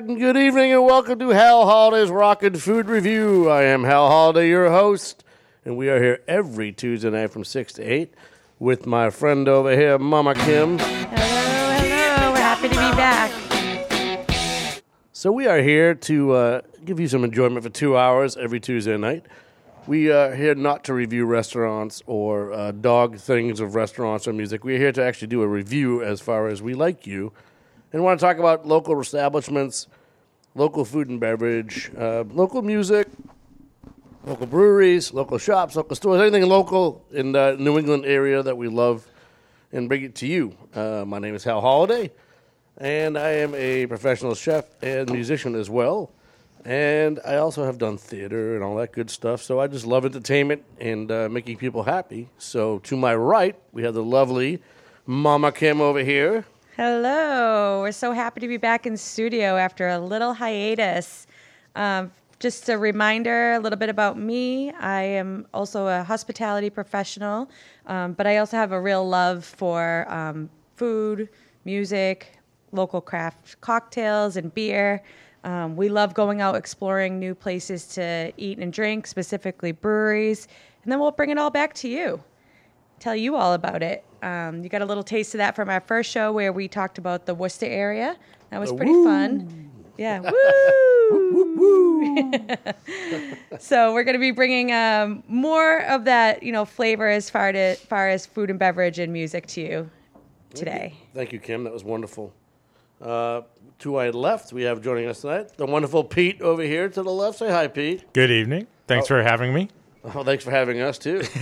right, and good evening, and welcome to Hal Holiday's Rock N Food Revue. I am Hal Holiday, your host, and we are here every Tuesday night from 6 to 8 with my friend over here, Mama Kim. Hello, hello. We're happy to be back. So we are here to uh, give you some enjoyment for two hours every Tuesday night. We are here not to review restaurants or uh, dog things of restaurants or music. We're here to actually do a review as far as we like you and want to talk about local establishments, local food and beverage, uh, local music, local breweries, local shops, local stores, anything local in the New England area that we love and bring it to you. Uh, my name is Hal Holiday, and I am a professional chef and musician as well. And I also have done theater and all that good stuff. So I just love entertainment and uh, making people happy. So to my right, we have the lovely Mama Kim over here. Hello. We're so happy to be back in studio after a little hiatus. Um, just a reminder a little bit about me. I am also a hospitality professional, um, but I also have a real love for um, food, music, local craft cocktails, and beer. Um, we love going out exploring new places to eat and drink, specifically breweries, and then we'll bring it all back to you, tell you all about it. Um, you got a little taste of that from our first show where we talked about the Worcester area. That was pretty fun. Yeah, woo! woo, woo. so we're going to be bringing um, more of that, you know, flavor as far to far as food and beverage and music to you today. Thank you, Kim. That was wonderful. Uh, to my left, we have joining us tonight the wonderful Pete over here to the left. Say hi, Pete. Good evening. Thanks for having me. Oh, thanks for having us too.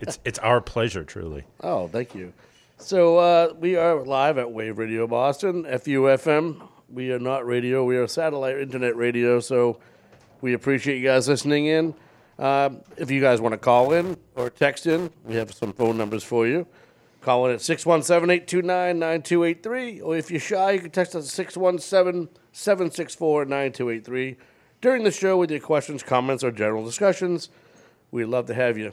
It's it's our pleasure, truly. oh, thank you. So uh, we are live at Wave Radio Boston, FUFM. We are not radio; we are satellite internet radio. So we appreciate you guys listening in. Um, if you guys want to call in or text in, we have some phone numbers for you. Call in at 617-829-9283, or if you're shy, you can text us at 617-764-9283 during the show with your questions, comments, or general discussions. We'd love to have you.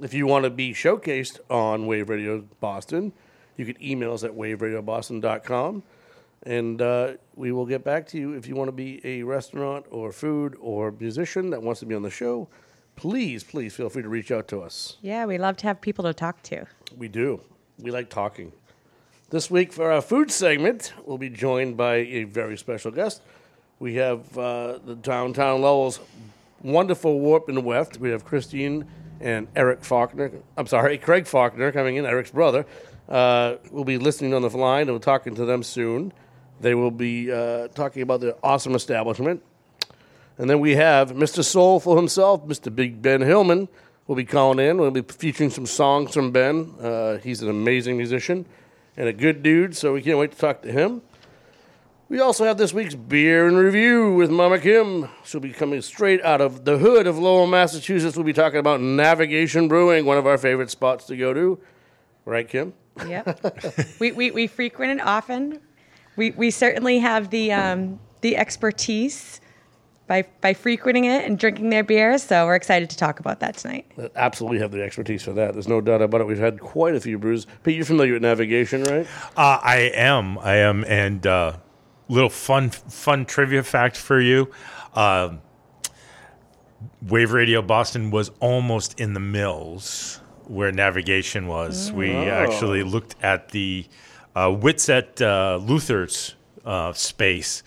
If you want to be showcased on Wave Radio Boston, you can email us at waveradioboston.com, and uh, we will get back to you. If you want to be a restaurant or food or musician that wants to be on the show, please, please feel free to reach out to us. Yeah, we love to have people to talk to. We do. We like talking. This week for our food segment, we'll be joined by a very special guest. We have uh, the downtown Lowell's wonderful warp and weft. We have Christine and Eric Faulkner. I'm sorry, Craig Faulkner coming in, Eric's brother. Uh, we'll be listening on the line and we're talking to them soon. They will be uh, talking about their awesome establishment. And then we have Mr. Soulful himself, Mr. Big Ben Hillman, will be calling in. We'll be featuring some songs from Ben. Uh, he's an amazing musician and a good dude, so we can't wait to talk to him. We also have this week's beer and review with Mama Kim. She'll be coming straight out of the hood of Lowell, Massachusetts. We'll be talking about Navigation Brewing, one of our favorite spots to go to. Right, Kim? Yep. we, we, we frequent it often. We, we certainly have the, um, the expertise by, by frequenting it and drinking their beer. So we're excited to talk about that tonight. Absolutely have the expertise for that. There's no doubt about it. We've had quite a few brews. Pete, you're familiar with navigation, right? Uh, I am. I am. And uh, little fun fun trivia fact for you. Um Wave Radio Boston was almost in the mills where navigation was. We actually looked at the uh, Witset uh, Luther's uh, space,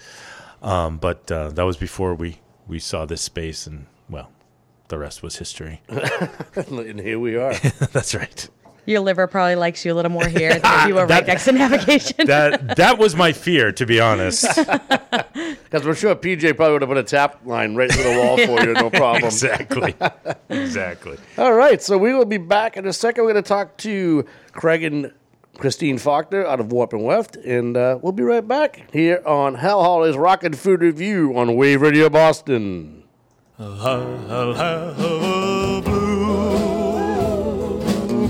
um, but uh, that was before we, we saw this space, and well, the rest was history. and here we are. That's right. Your liver probably likes you a little more here than if you were right next to navigation. That that was my fear, to be honest. Because we're sure PJ probably would have put a tap line right through the wall for you, no problem. exactly. Exactly. All right, so we will be back in a second. We're going to talk to Craig and Christine Faulkner out of Warp and Weft, and uh, we'll be right back here on Hal Holiday's Rock N Food Revue on Wave Radio Boston. I'll have a blue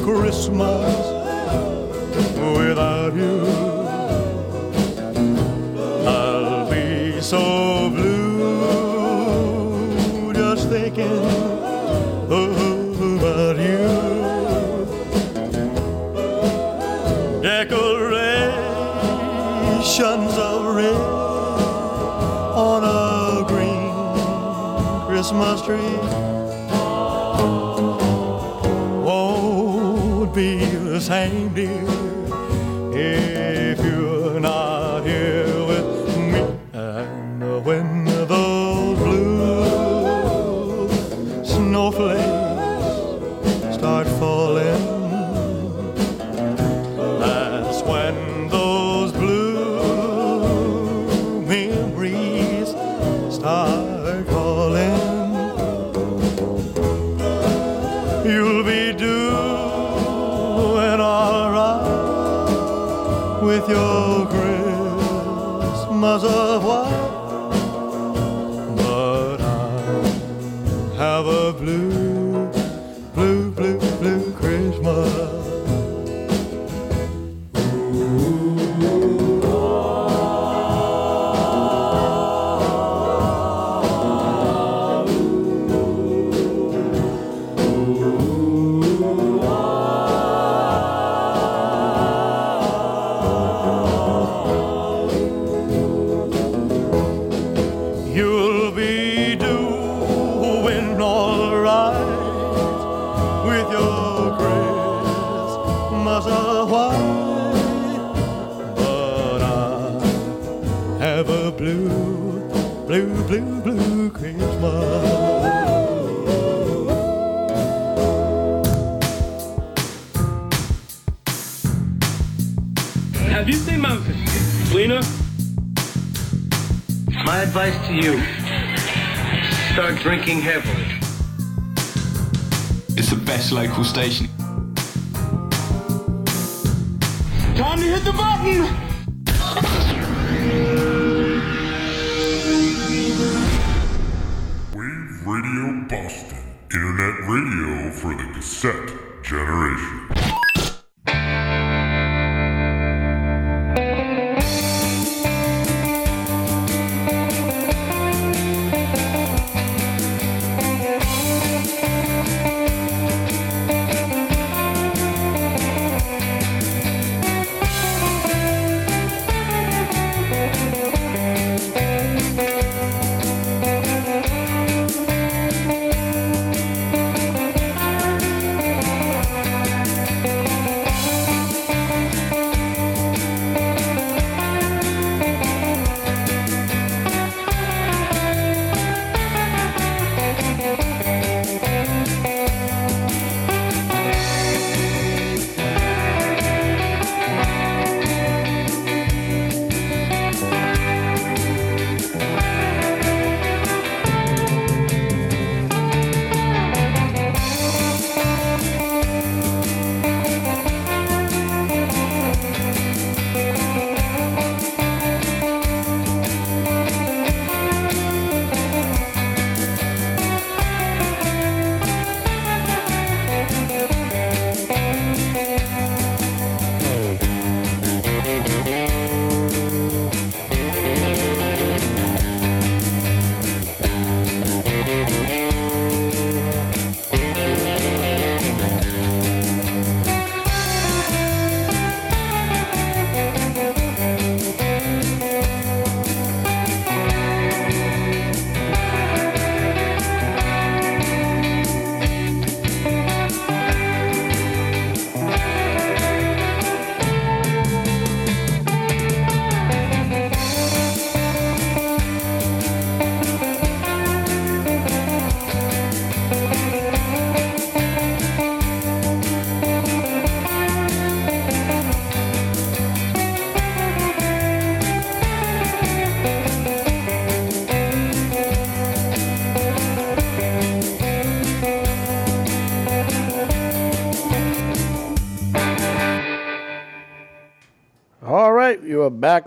Christmas without you. I'll be so blue just thinking about you. Decorations of red on a green Christmas tree. The same, dear, if with your Christmas of white, to you start drinking heavily. It's the best local station.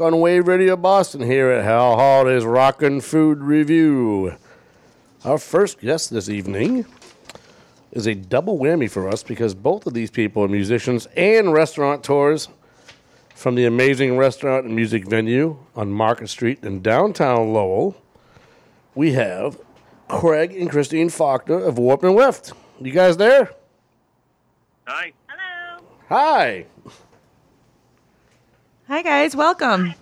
Back on Wave Radio Boston here at Hal Holiday's Rock N Food Revue. Our first guest this evening is a double whammy for us because both of these people are musicians and restaurateurs from the amazing restaurant and music venue on Market Street in downtown Lowell. We have Craig and Christine Faulkner of Warp and Weft. You guys there? Hi. Hello. Hi. Hi, guys. Welcome.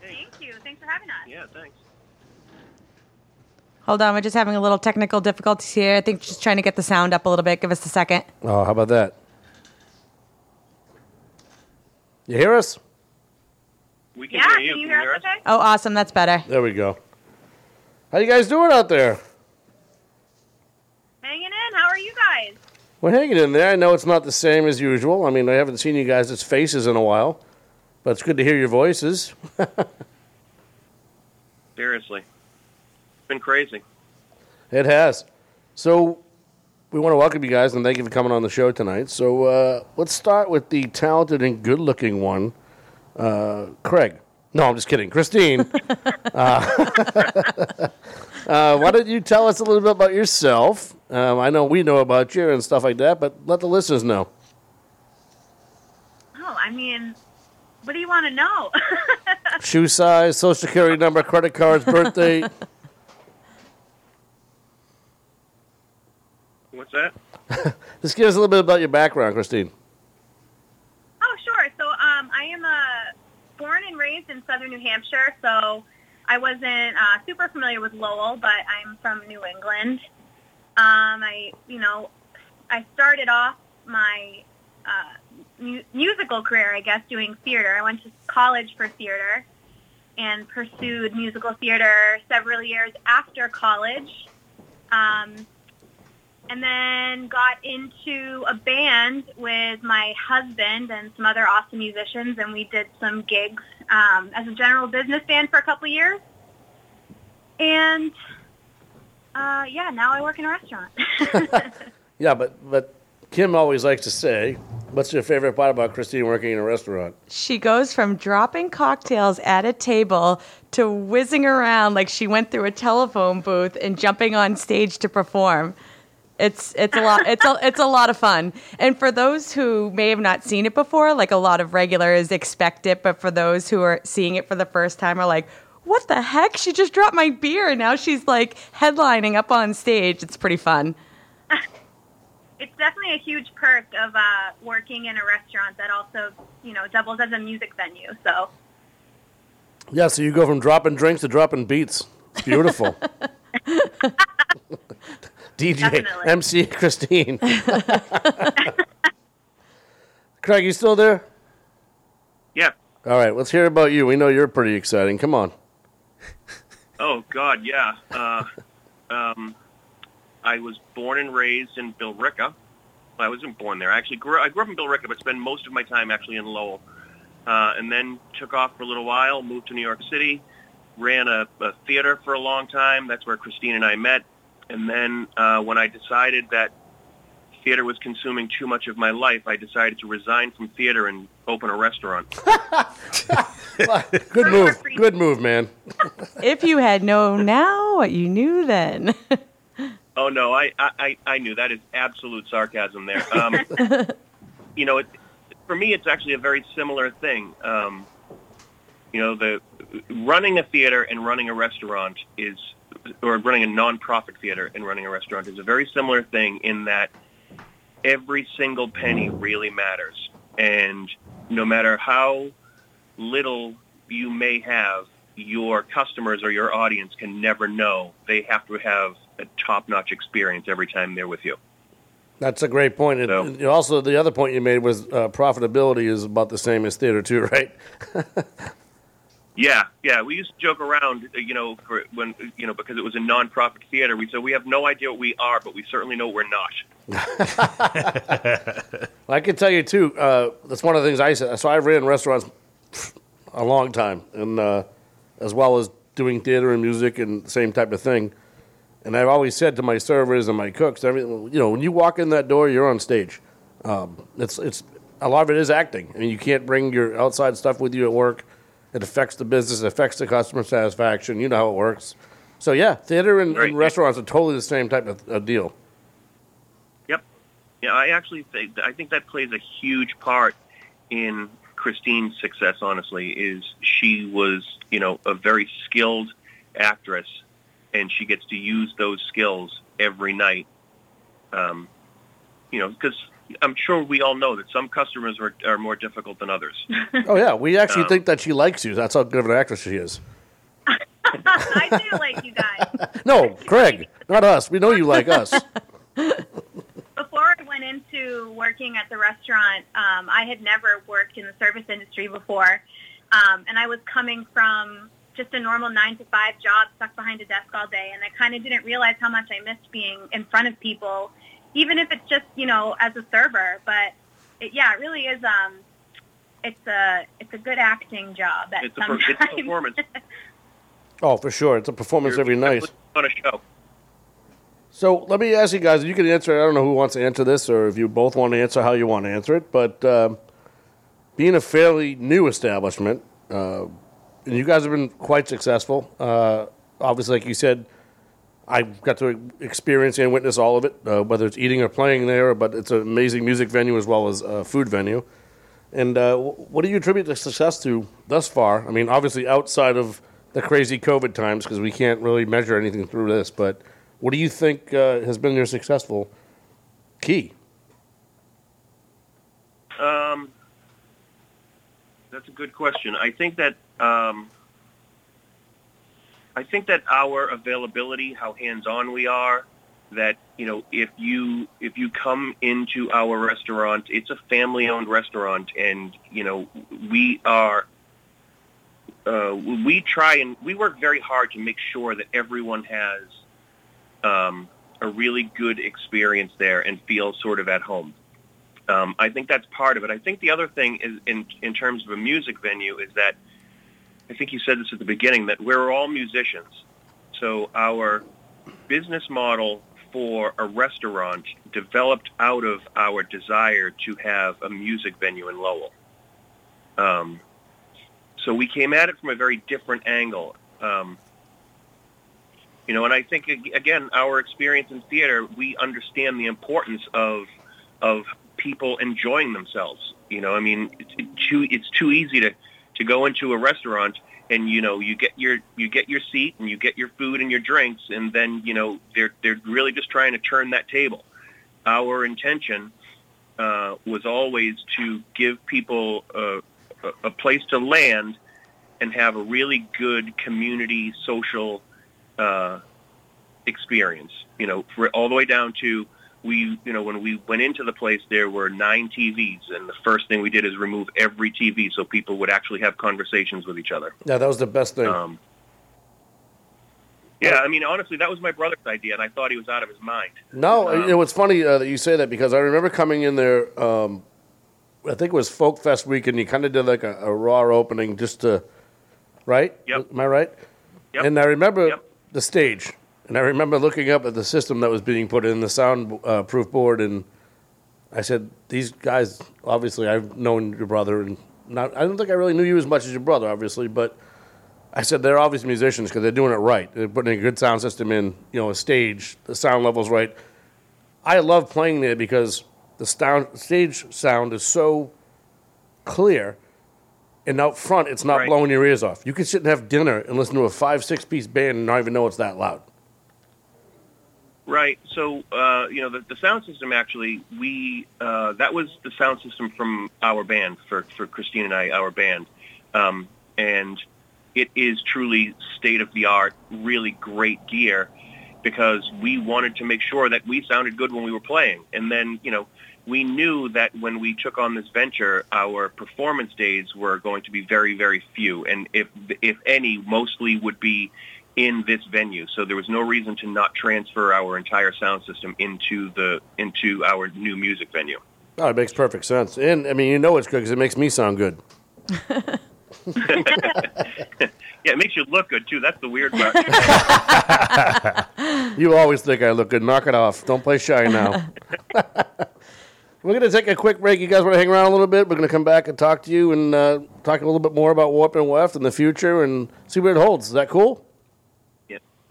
Thank you. Thanks for having us. Yeah, thanks. Hold on, we're just having a little technical difficulties here. I think just trying to get the sound up a little bit. Give us a second. Oh, how about that? You hear us? We can Yeah, hear can you. you Can hear us okay? Oh, awesome. That's better. There we go. How you guys doing out there? Hanging in. How are you guys? We're hanging in there. I know it's not the same as usual. I mean, I haven't seen you guys' faces in a while, but it's good to hear your voices. Seriously. It's been crazy. It has. So, we want to welcome you guys and thank you for coming on the show tonight. So, uh, let's start with the talented and good looking one, uh, Craig. No, I'm just kidding. Christine. uh, uh, why don't you tell us a little bit about yourself? Um, I know we know about you and stuff like that, but let the listeners know. Oh, I mean, what do you want to know? Shoe size, social security number, credit cards, birthday. What's that? Just give us a little bit about your background, Christine. oh, sure. So, um, I am uh, born and raised in southern New Hampshire, so I wasn't uh, super familiar with Lowell, but I'm from New England. Um, I, you know, I started off my uh, mu- musical career, I guess, doing theater. I went to college for theater and pursued musical theater several years after college. Um, and then got into a band with my husband and some other awesome musicians, and we did some gigs um, as a general business band for a couple years. And uh, yeah, now I work in a restaurant. Yeah, but but Kim always likes to say, "What's your favorite part about Christine working in a restaurant?" She goes from dropping cocktails at a table to whizzing around like she went through a telephone booth and jumping on stage to perform. It's it's a lot it's a it's a lot of fun. And for those who may have not seen it before, like a lot of regulars expect it, but for those who are seeing it for the first time are like, "What the heck? She just dropped my beer and now she's like headlining up on stage." It's pretty fun. it's definitely a huge perk of uh, working in a restaurant that also, you know, doubles as a music venue. So Yeah, so you go from dropping drinks to dropping beats. It's beautiful. DJ Definitely. MC Christine. Craig, you still there? Yeah. All right, let's hear about you. We know you're pretty exciting. Come on. Oh God, yeah. Uh, um, I was born and raised in Billerica. I wasn't born there. I actually grew. I grew up in Billerica, but spent most of my time actually in Lowell. Uh, and then took off for a little while. Moved to New York City. Ran a, a theater for a long time. That's where Christine and I met. And then uh, when I decided that theater was consuming too much of my life, I decided to resign from theater and open a restaurant. Good move. Good move, man. If you had known now what you knew then. Oh no, I, I, I- knew that is absolute sarcasm there. Um, you know, it, for me, it's actually a very similar thing. Um, you know, the running a theater and running a restaurant is, or running a nonprofit theater and running a restaurant is a very similar thing in that every single penny really matters, and no matter how little you may have, your customers or your audience can never know. They have to have a top-notch experience every time they're with you. That's a great point. And- So- and also, the other point you made was uh, profitability is about the same as theater, too, right? Yeah, yeah. We used to joke around, uh, you know, for when you know because it was a non-profit theater. We said we have no idea what we are, but we certainly know we're not. I can tell you too. Uh, that's one of the things I said. So I ran restaurants a long time, and uh, as well as doing theater and music and the same type of thing. And I've always said to my servers and my cooks, everything. You know, when you walk in that door, you're on stage. Um, it's it's a lot of it is acting. I mean, you can't bring your outside stuff with you at work. It affects the business. It affects the customer satisfaction. You know how it works. So yeah, theater and, Right. and restaurants are totally the same type of, of deal. Yep. Yeah, I actually think I think that plays a huge part in Christine's success. Honestly, is she was you know a very skilled actress, and she gets to use those skills every night. Um, you know, because I'm sure we all know that some customers are, are more difficult than others. Oh yeah, we actually Um, think that she likes you. That's how good of an actress she is. I do like you guys. No, Craig, not us. We know you like us. Before I went into working at the restaurant, um, I had never worked in the service industry before, um, and I was coming from just a normal nine to five job, stuck behind a desk all day, and I kind of didn't realize how much I missed being in front of people, even if it's just you know as a server. But it, yeah, it really is. Um, it's a it's a good acting job. At It's a, per- sometimes. it's a performance. Oh, for sure. It's a performance every night. on a show. So let me ask you guys. You can answer. I don't know who wants to answer this, or if you both want to answer how you want to answer it. But um, being a fairly new establishment, uh, and you guys have been quite successful. Uh, obviously, like you said, I got to experience and witness all of it, uh, whether it's eating or playing there. But it's an amazing music venue as well as a food venue. And uh, what do you attribute the success to thus far? I mean, obviously outside of the crazy COVID times, because we can't really measure anything through this. But what do you think uh, has been your successful key? Um, that's a good question. I think that um, I think that our availability, how hands-on we are, that you know, if you if you come into our restaurant, it's a family-owned restaurant, and you know, we are. Uh, we try and we work very hard to make sure that everyone has um, a really good experience there and feels sort of at home. Um, I think that's part of it. I think the other thing is in in terms of a music venue is that I think you said this at the beginning that we're all musicians. So our business model for a restaurant developed out of our desire to have a music venue in Lowell. Um, so we came at it from a very different angle. Um, you know, and I think again, our experience in theater, we understand the importance of of people enjoying themselves. You know, I mean, it's, too it's too easy to to go into a restaurant and you know you get your you get your seat and you get your food and your drinks and then you know they're they're really just trying to turn that table. Our intention uh, was always to give people a, a, a place to land and have a really good community social uh, experience. You know, for all the way down to we, you know, when we went into the place, there were nine TVs, and the first thing we did is remove every TV so people would actually have conversations with each other. Yeah, that was the best thing. Um, yeah, I mean, honestly, that was my brother's idea, and I thought he was out of his mind. No, Um, you know, it's funny uh, that you say that because I remember coming in there. Um, I think it was Folk Fest week, and you kind of did like a, a raw opening just to, right? Yep. Am I right? Yep. And I remember Yep. the stage, and I remember looking up at the system that was being put in the soundproof uh, board, and I said, "These guys, obviously, I've known your brother, and not. I don't think I really knew you as much as your brother, obviously, but." I said they're obvious musicians because they're doing it right. They're putting a good sound system in, you know, a stage, the sound level's right. I love playing there because the sound, stage sound is so clear, and out front it's not Right. blowing your ears off. You can sit and have dinner and listen to a five, six piece band and not even know it's that loud. Right. So, uh, you know, the, the sound system actually, we uh, that was the sound system from our band for for Christine and I, our band, um, and it is truly state of the art, really great gear, because we wanted to make sure that we sounded good when we were playing, and then you know. We knew that when we took on this venture, our performance days were going to be very, very few, and if if any, mostly would be in this venue. So there was no reason to not transfer our entire sound system into the into our new music venue. Oh, it makes perfect sense. And, I mean, you know it's good because it makes me sound good. Yeah, it makes you look good too. That's the weird part. You always think I look good. Knock it off. Don't play shy now. We're going to take a quick break. You guys want to hang around a little bit? We're going to come back and talk to you and uh, talk a little bit more about Warp and Weft in the future and see what it holds. Is that cool?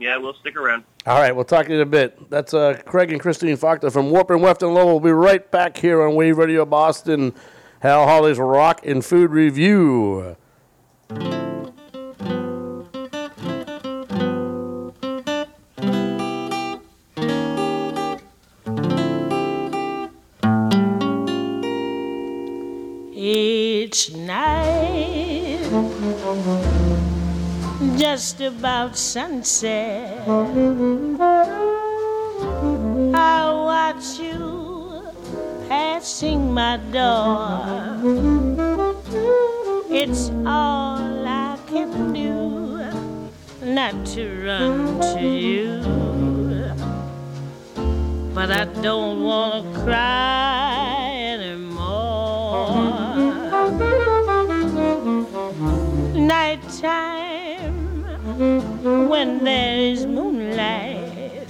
Yeah, yeah, we'll stick around. All right, we'll talk to you in a bit. That's uh, Craig and Christine Faulkner from Warp and Weft and Lowell. We'll be right back here on Wave Radio Boston. Hal Holly's Rock N Food Revue. Each night just about sunset. I watch you passing my door. It's all I can do not to run to you. But I don't want to cry when there is moonlight,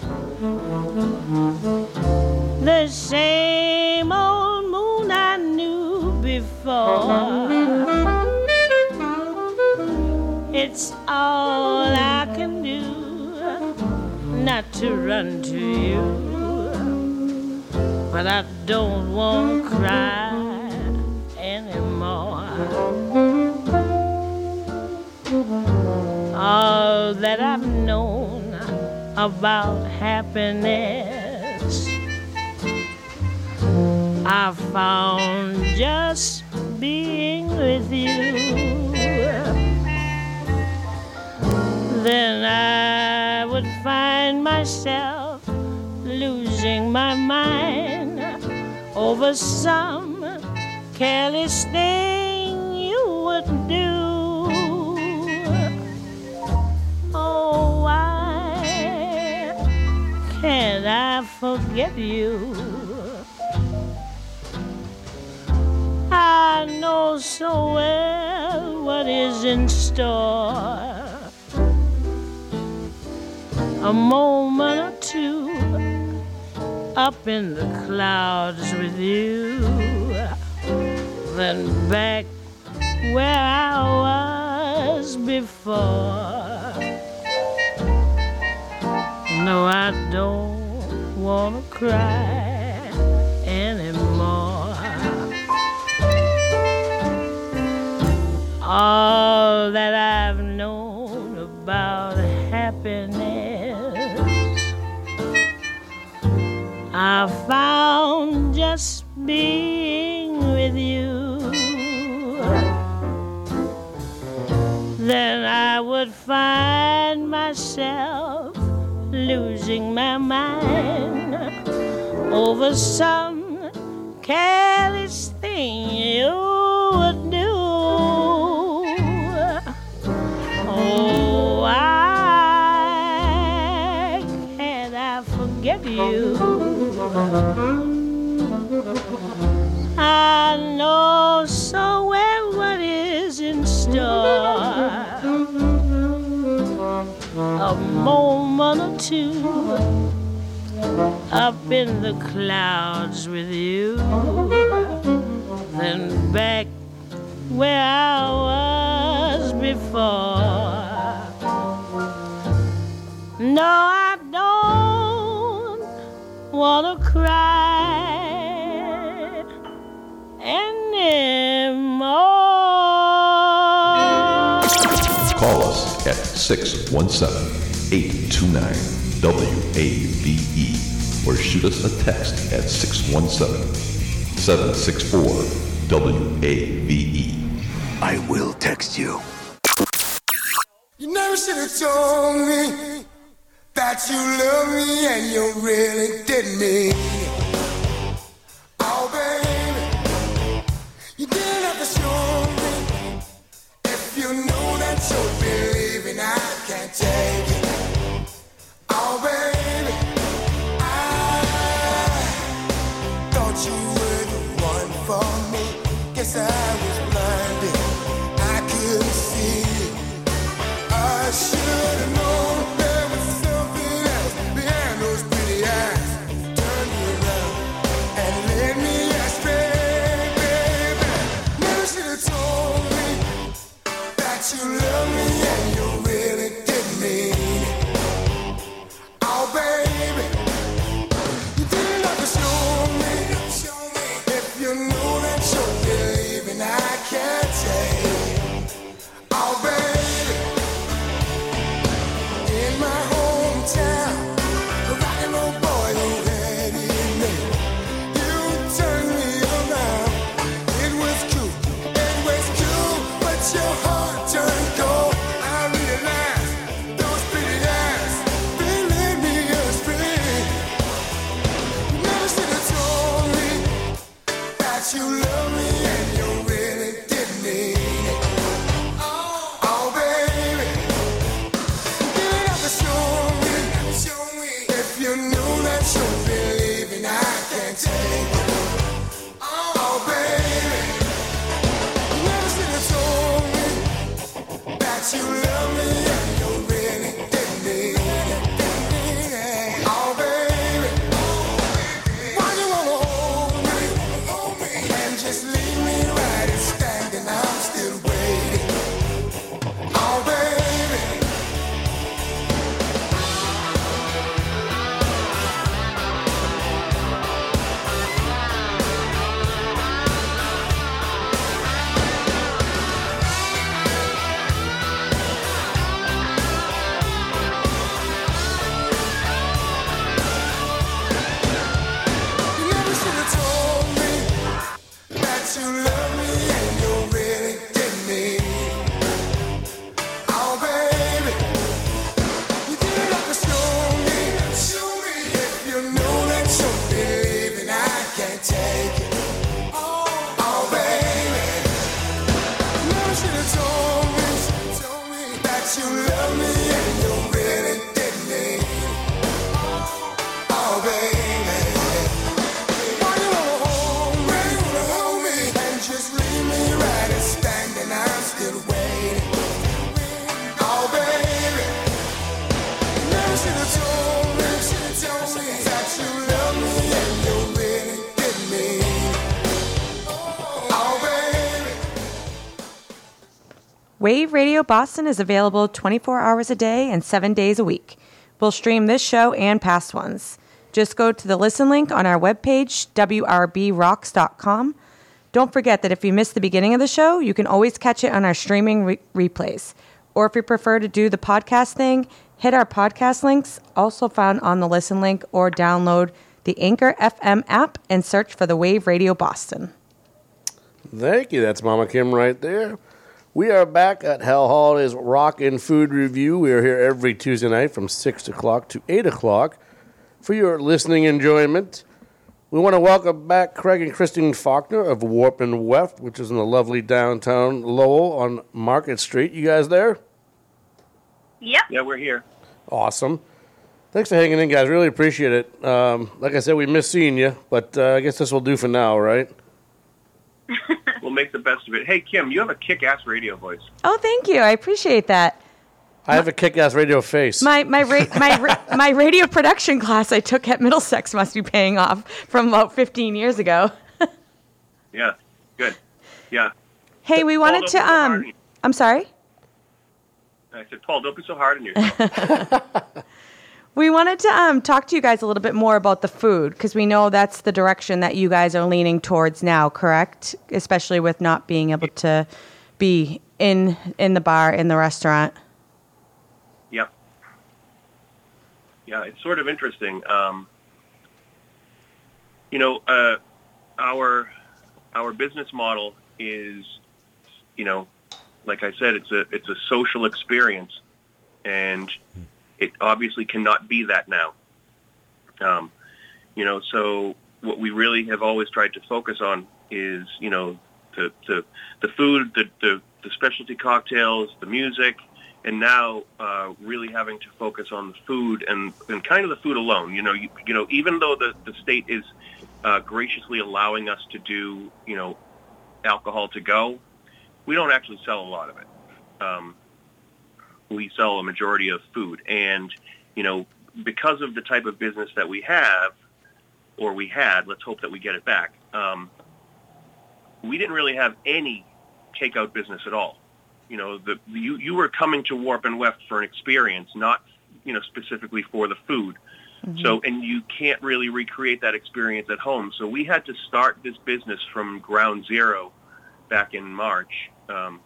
the same old moon I knew before. It's all I can do not to run to you. But I don't want to cry anymore. All that I've known about happiness, I found just being with you. Then I would find myself losing my mind over some careless thing you would do. Can't I forget you? I know so well what is in store. A moment or two up in the clouds with you, then back where I was before. No, I don't want to cry anymore. All that I've known about happiness, I found just being over some careless thing you would do. Oh, why can't I forget you? I know so well what is in store. A moment up in the clouds with you, then back where I was before. No, I don't want to cry anymore. Call us at 617 829 WAVE or shoot us a text at 617 764 WAVE. I will text you. You never should have told me that you love me and you really did me. Wave Radio Boston is available 24 hours a day and seven days a week. We'll stream this show and past ones. Just go to the listen link on our webpage, wrbrocks.com. Don't forget that if you missed the beginning of the show, you can always catch it on our streaming re- replays. Or if you prefer to do the podcast thing, hit our podcast links, also found on the listen link, or download the Anchor FM app and search for the Wave Radio Boston. Thank you. That's Mama Kim right there. We are back at Hal Holiday's Rock and Food Revue. We are here every Tuesday night from 6 o'clock to 8 o'clock for your listening enjoyment. We want to welcome back Craig and Christine Faulkner of Warp and Weft, which is in the lovely downtown Lowell on Market Street. You guys there? Yep. Yeah, we're here. Awesome. Thanks for hanging in, guys. Really appreciate it. Um, like I said, we miss seeing you, but uh, I guess this will do for now, right? We'll make the best of it. Hey, Kim, you have a kick-ass radio voice. Oh, thank you. I appreciate that. I have a kick-ass radio face. My my ra- my ra- my radio production class I took at Middlesex must be paying off from about 15 years ago. Yeah, good. Yeah. Hey, we wanted to so um. I'm sorry. I said, Paul, don't be so hard on yourself. We wanted to um talk to you guys a little bit more about the food because we know that's the direction that you guys are leaning towards now, correct? Especially with not being able to be in in the bar in the restaurant. Yep. Yeah, it's sort of interesting. Um, you know, uh, our our business model is, you know, like I said, it's a it's a social experience, and it obviously cannot be that now. Um, you know, so what we really have always tried to focus on is, you know, the the, the food, the, the the specialty cocktails, the music, and now uh, really having to focus on the food and, and kind of the food alone. You know, you, you know, even though the, the state is uh, graciously allowing us to do, you know, alcohol to go, we don't actually sell a lot of it. Um, we sell a majority of food, and you know, because of the type of business that we have, or we had, let's hope that we get it back. Um, we didn't really have any takeout business at all. You know, the you you were coming to Warp and Weft for an experience, not you know specifically for the food. So, and you can't really recreate that experience at home. So we had to start this business from ground zero back in March. Um,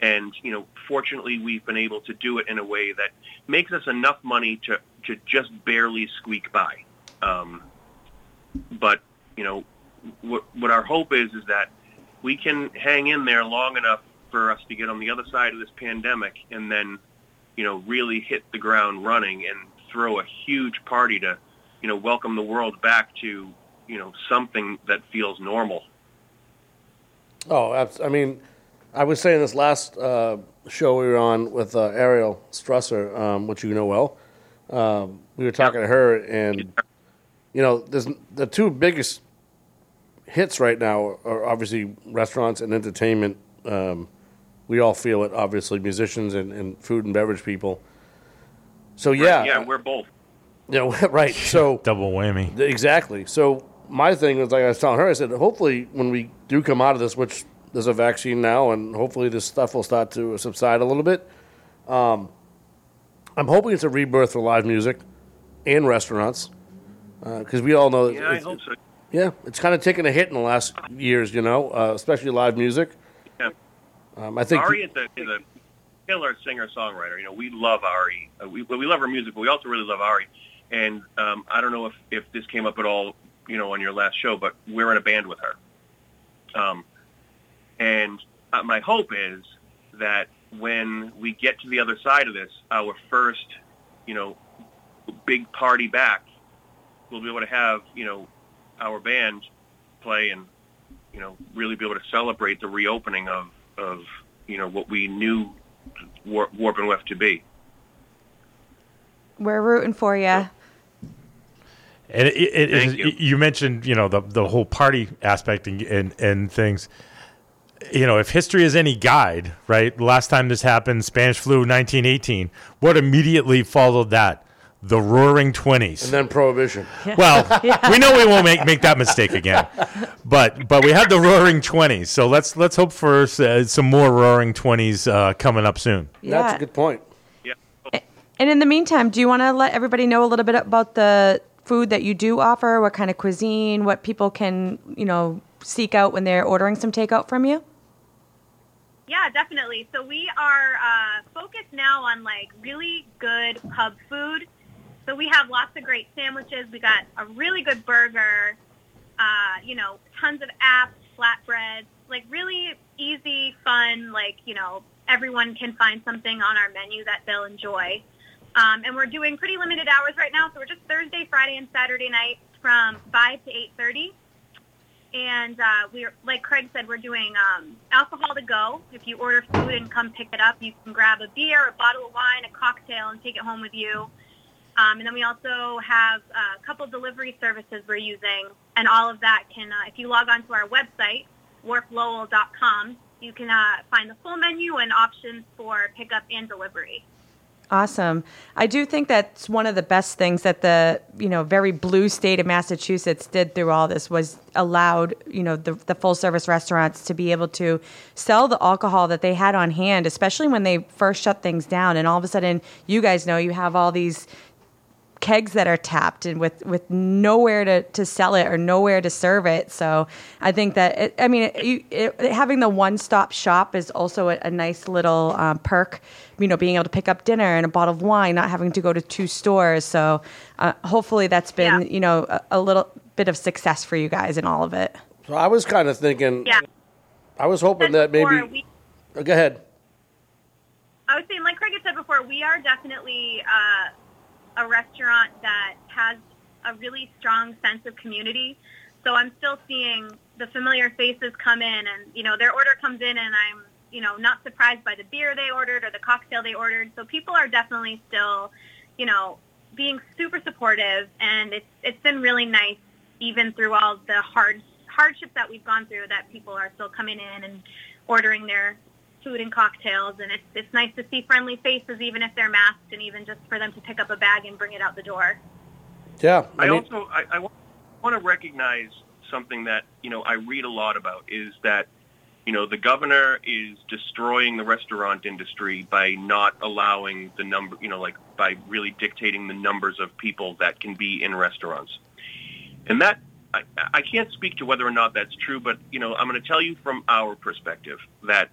and, you know, fortunately we've been able to do it in a way that makes us enough money to, to just barely squeak by. Um, but, you know, what, what our hope is, is that we can hang in there long enough for us to get on the other side of this pandemic and then, you know, really hit the ground running and throw a huge party to, you know, welcome the world back to, you know, something that feels normal. Oh, I mean, I was saying this last uh, show we were on with uh, Ariel Strusser, um, which you know well. Um, we were talking to her, and you know, there's the two biggest hits right now are obviously restaurants and entertainment. Um, we all feel it, obviously, musicians and, and food and beverage people. So yeah, yeah, we're both. yeah, right. So Double whammy. Exactly. So my thing was like I was telling her, I said, hopefully when we do come out of this, which there's a vaccine now, and hopefully this stuff will start to subside a little bit. Um, I'm hoping it's a rebirth for live music and restaurants because we all know that Yeah, I it's, hope so. yeah, it's kind of taken a hit in the last years, you know, uh, especially live music. Yeah. Um, I think Ari is a, is a killer singer songwriter. You know, we love Ari. Uh, we we love her music, but we also really love Ari. And um, I don't know if if this came up at all, you know, on your last show, but we're in a band with her. Um, and uh, my hope is that when we get to the other side of this, our first, you know, big party back, we'll be able to have, you know, our band play and, you know, really be able to celebrate the reopening of, of you know, what we knew War- Warp and Weft to be. We're rooting for you. And it, it, it, you. you mentioned, you know, the the whole party aspect and, and and things. You know, if history is any guide, right? The last time this happened, Spanish flu, 1918. What immediately followed that? The Roaring Twenties. and then prohibition. Well, we know we won't make, make that mistake again, but but we had the Roaring Twenties, so let's let's hope for uh, some more Roaring Twenties uh, coming up soon. Yeah. That's a good point. Yeah. And in the meantime, do you want to let everybody know a little bit about the food that you do offer? What kind of cuisine? What people can, you know, seek out when they're ordering some takeout from you? Yeah, definitely. So we are uh, focused now on like really good pub food. So we have lots of great sandwiches. We got a really good burger. Uh, you know, tons of apps, flatbreads, like really easy, fun. Like you know, everyone can find something on our menu that they'll enjoy. Um, and we're doing pretty limited hours right now. So we're just Thursday, Friday, and Saturday nights from five to eight thirty. And uh, we're like Craig said, we're doing um, alcohol to go. If you order food and come pick it up, you can grab a beer, a bottle of wine, a cocktail, and take it home with you. Um, and then we also have uh, a couple delivery services we're using, and all of that can, uh, if you log on to our website, warplowell.com, you can uh, find the full menu and options for pickup and delivery. Awesome. I do think that's one of the best things that the you know very blue state of Massachusetts did through all this was allowed you know the, the full service restaurants to be able to sell the alcohol that they had on hand, especially when they first shut things down. And all of a sudden, you guys know you have all these kegs that are tapped and with with nowhere to, to sell it or nowhere to serve it. So I think that it, I mean it, you, it, having the one stop shop is also a, a nice little um, perk. You know, being able to pick up dinner and a bottle of wine, not having to go to two stores. So uh, hopefully that's been you know a, a little bit of success for you guys in all of it. So I was kind of thinking, Yeah. I was hoping that maybe. we- Oh, go ahead. I was saying, like Craig had said before, we are definitely uh, a restaurant that has a really strong sense of community. So I'm still seeing the familiar faces come in, and you know their order comes in, and I'm you know not surprised by the beer they ordered or the cocktail they ordered. So people are definitely still, you know, being super supportive, and it's it's been really nice even through all the hard hardships that we've gone through. That people are still coming in and ordering their food and cocktails, and it's it's nice to see friendly faces, even if they're masked, and even just for them to pick up a bag and bring it out the door. Yeah, I, I mean, also I, I want to recognize something that you know I read a lot about is that you know the governor is destroying the restaurant industry by not allowing the number you know like by really dictating the numbers of people that can be in restaurants, and that I, I can't speak to whether or not that's true, but you know I'm going to tell you from our perspective that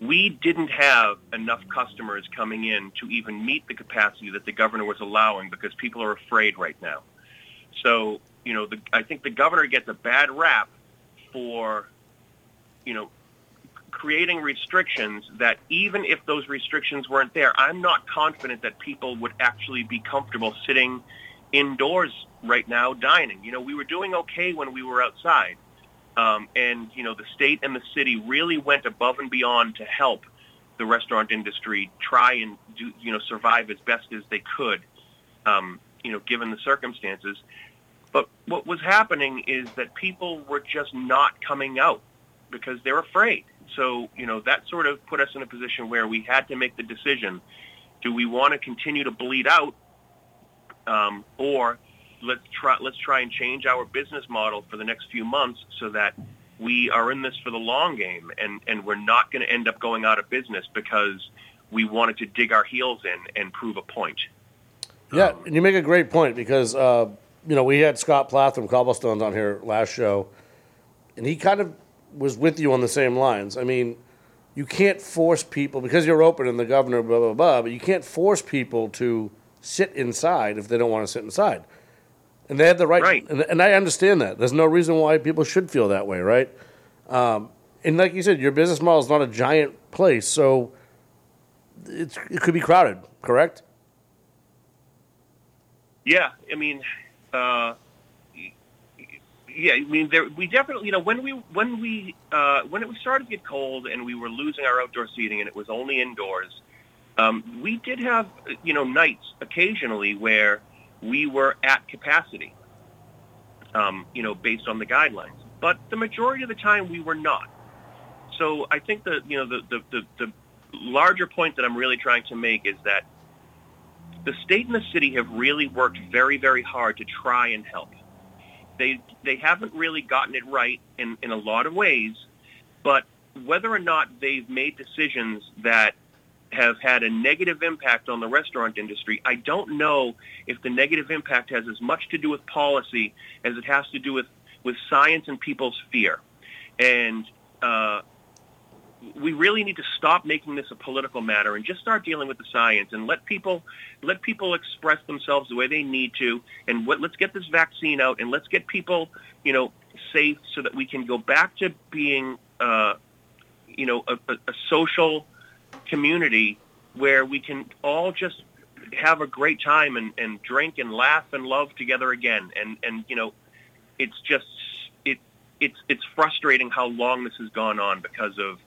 we didn't have enough customers coming in to even meet the capacity that the governor was allowing because people are afraid right now. So, you know, the, I think the governor gets a bad rap for, you know, creating restrictions that even if those restrictions weren't there, I'm not confident that people would actually be comfortable sitting indoors right now dining. You know, we were doing okay when we were outside. Um, and, you know, the state and the city really went above and beyond to help the restaurant industry try and do, you know, survive as best as they could, um, you know, given the circumstances. But what was happening is that people were just not coming out because they're afraid. So, you know, that sort of put us in a position where we had to make the decision, do we want to continue to bleed out um, or let's try let's try and change our business model for the next few months so that we are in this for the long game and, and we're not going to end up going out of business because we wanted to dig our heels in and prove a point. Yeah, and you make a great point because uh, you know we had Scott Plath from Cobblestones on here last show, and he kind of was with you on the same lines. I mean, you can't force people because you're open and the governor blah blah blah, but you can't force people to sit inside if they don't want to sit inside. And they have the right, Right. And, and I understand that. There's no reason why people should feel that way, right? Um, and like you said, your business model is not a giant place, so it's, it could be crowded, correct? Yeah, I mean, uh, yeah, I mean, there, we definitely, you know, when we when we uh, when it was started to get cold and we were losing our outdoor seating and it was only indoors, um, we did have, you know, nights occasionally where we were at capacity, um, you know, based on the guidelines. But the majority of the time we were not. So I think the, you know, the, the, the, the larger point that I'm really trying to make is that the state and the city have really worked very, very hard to try and help. They they haven't really gotten it right in, in a lot of ways, but whether or not they've made decisions that have had a negative impact on the restaurant industry, I don't know if the negative impact has as much to do with policy as it has to do with, with science and people's fear. And uh, we really need to stop making this a political matter and just start dealing with the science and let people let people express themselves the way they need to and what, let's get this vaccine out and let's get people you know safe so that we can go back to being uh, you know a, a, a social community where we can all just have a great time and, and drink and laugh and love together again and and you know it's just it it's it's frustrating how long this has gone on because of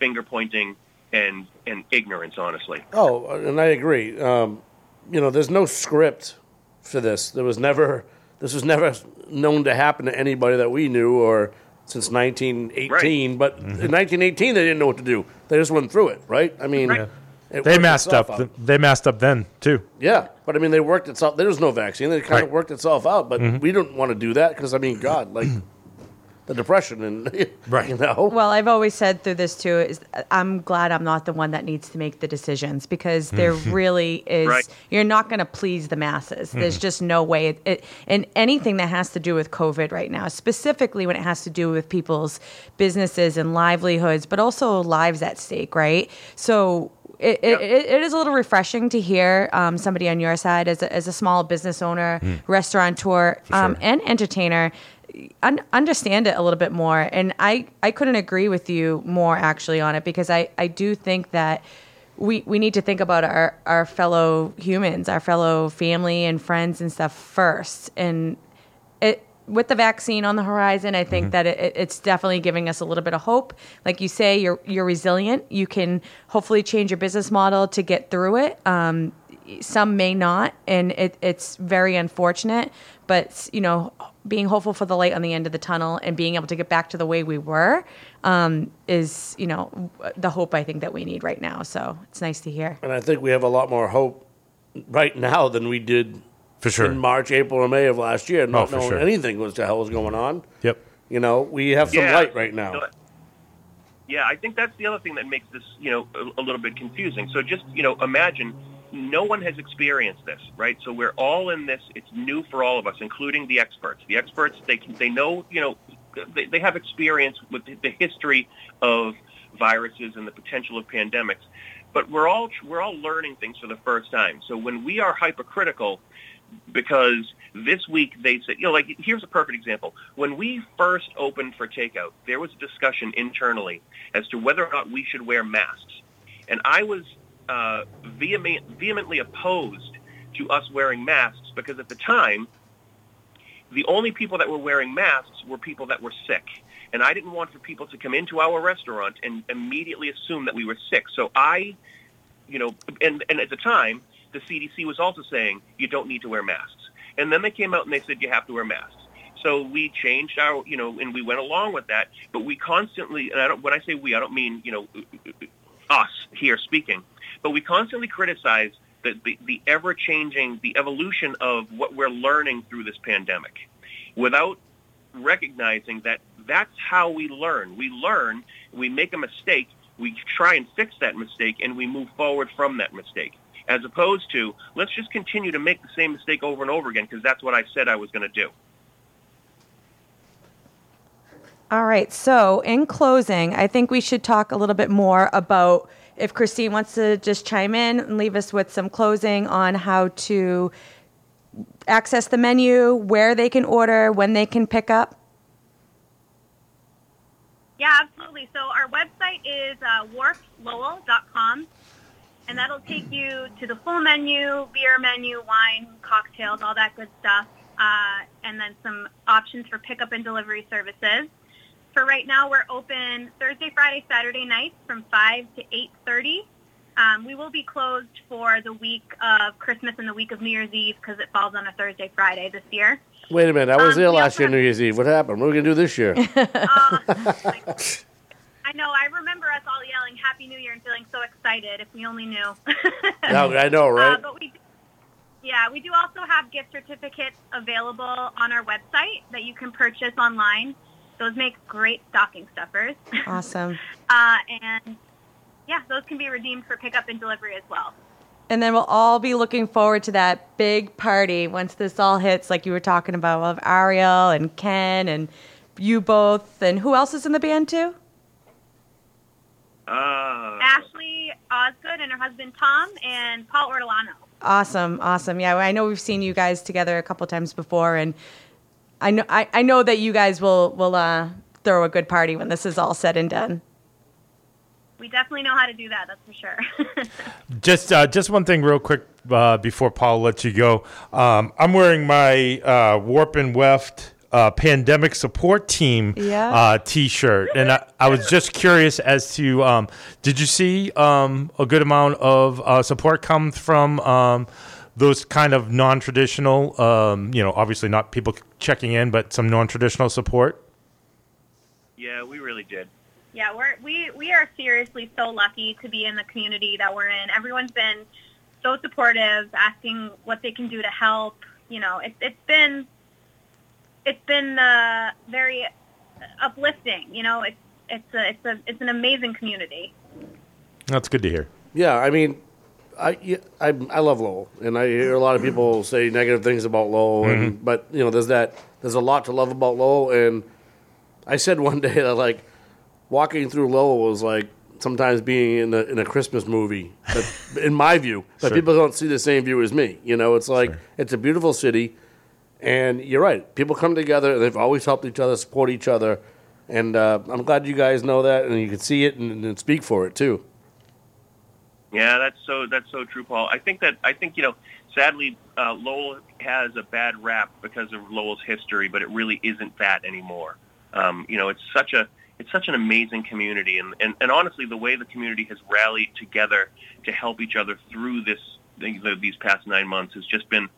finger pointing and and ignorance honestly Oh, and I agree. Um, you know, there's no script for this. There was never. This was never known to happen to anybody that we knew, or since 1918. But Mm-hmm. in 1918, they didn't know what to do. They just went through it, right? I mean, Yeah. They worked messed itself up. out. They messed up then too. Yeah, but I mean, they worked itself. There was no vaccine. They kind Right. of worked itself out. But Mhm. we don't want to do that because I mean, God, like the depression and right, you know. Well, I've always said through this too is I'm glad I'm not the one that needs to make the decisions because there Mhm. really is. Right. You're not going to please the masses. There's Mhm. just no way. It, it, and anything that has to do with COVID right now, specifically when it has to do with people's businesses and livelihoods, but also lives at stake, right? So it, it, it, it is a little refreshing to hear um, somebody on your side as a, as a small business owner, Mm. restaurateur, um, and entertainer un- understand it a little bit more. And I, I couldn't agree with you more actually on it because I, I do think that we, we need to think about our, our fellow humans, our fellow family and friends and stuff first. And it, with the vaccine on the horizon, I think that it, it's definitely giving us a little bit of hope. Like you say, you're you're resilient. You can hopefully change your business model to get through it. Um, some may not, and it, it's very unfortunate. But you know, being hopeful for the light on the end of the tunnel and being able to get back to the way we were um, is, you know, the hope I think that we need right now. So it's nice to hear. And I think we have a lot more hope right now than we did for sure in March, April, or May of last year, not Oh, knowing sure. anything was the hell was going on. Yep. You know, we have some Yeah. light right now. Yeah, I think that's the other thing that makes this, you know, a, a little bit confusing. So just, you know, imagine no one has experienced this, right? So we're all in this. It's new for all of us, including the experts. The experts, they they know, you know, they, they have experience with the, history of viruses and the potential of pandemics. But we're all we're all learning things for the first time. So when we are hypercritical, because this week they said, you know, like here's a perfect example. When we first opened for takeout, there was a discussion internally as to whether or not we should wear masks, and I was uh, vehement, vehemently opposed to us wearing masks because at the time, the only people that were wearing masks were people that were sick. And I didn't want for people to come into our restaurant and immediately assume that we were sick. So I, you know, and, and at the time, the CDC was also saying you don't need to wear masks. And then they came out and they said you have to wear masks. So we changed our, you know, and we went along with that. But we constantly, and I don't, when I say we, I don't mean, you know, us here speaking, but we constantly criticize the, the, the ever-changing, the evolution of what we're learning through this pandemic without recognizing that that's how we learn. We learn, we make a mistake, we try and fix that mistake, and we move forward from that mistake. As opposed to, let's just continue to make the same mistake over and over again because that's what I said I was going to do. All right. So, in closing, I think we should talk a little bit more about if Christine wants to just chime in and leave us with some closing on how to access the menu, where they can order, when they can pick up. Yeah, absolutely. So our website is uh, warplowell.com, and that'll take you to the full menu, beer menu, wine, cocktails, all that good stuff, uh, and then some options for pickup and delivery services. For right now, we're open Thursday, Friday, Saturday nights from 5 to 8.30. Um, we will be closed for the week of Christmas and the week of New Year's Eve because it falls on a Thursday, Friday this year. Wait a minute. I was Um, there last year, New Year's Eve. What happened? What are we going to do this year? I know. I remember us all yelling "Happy New Year" and feeling so excited. If we only knew. No, I know, right? Uh, but we, yeah, we do also have gift certificates available on our website that you can purchase online. Those make great stocking stuffers. Awesome. Uh, and yeah, those can be redeemed for pickup and delivery as well. And then we'll all be looking forward to that big party once this all hits, like you were talking about, of Ariel and Ken and you both. And who else is in the band too? Uh, Ashley Osgood and her husband Tom and Paul Ortolano. Awesome, awesome. Yeah, I know we've seen you guys together a couple times before, and I know I, I know that you guys will will uh, throw a good party when this is all said and done. We definitely know how to do that. That's for sure. Just uh, just one thing, real quick, uh, before Paul lets you go. Um, I'm wearing my uh, Warp and Weft uh, pandemic support team Yeah. uh, T-shirt, and I, I was just curious as to um, did you see um, a good amount of uh, support come from um, those kind of non-traditional, um, you know, obviously not people checking in, but some non-traditional support. yeah, we really did. Yeah, we're we we are seriously so lucky to be in the community that we're in. Everyone's been so supportive, asking what they can do to help. You know, it's it's been it's been uh, very uplifting. You know, it's it's a it's a it's an amazing community. That's good to hear. Yeah, I mean, I, yeah, I I love Lowell, and I hear a lot of people say negative things about Lowell, and but you know, there's that there's a lot to love about Lowell, and I said one day that like walking through Lowell was like sometimes being in a in a Christmas movie, but in my view, but Sure. people don't see the same view as me. You know, it's like it's a beautiful city, and you're right. People come together, and they've always helped each other, support each other, and uh, I'm glad you guys know that, and you can see it and, and speak for it too. Yeah, that's so that's so true, Paul. I think that I think you know, sadly, uh, Lowell has a bad rap because of Lowell's history, but it really isn't that anymore. Um, you know, it's such a it's such an amazing community, and, and and honestly, the way the community has rallied together to help each other through this the, the, these past nine months has just been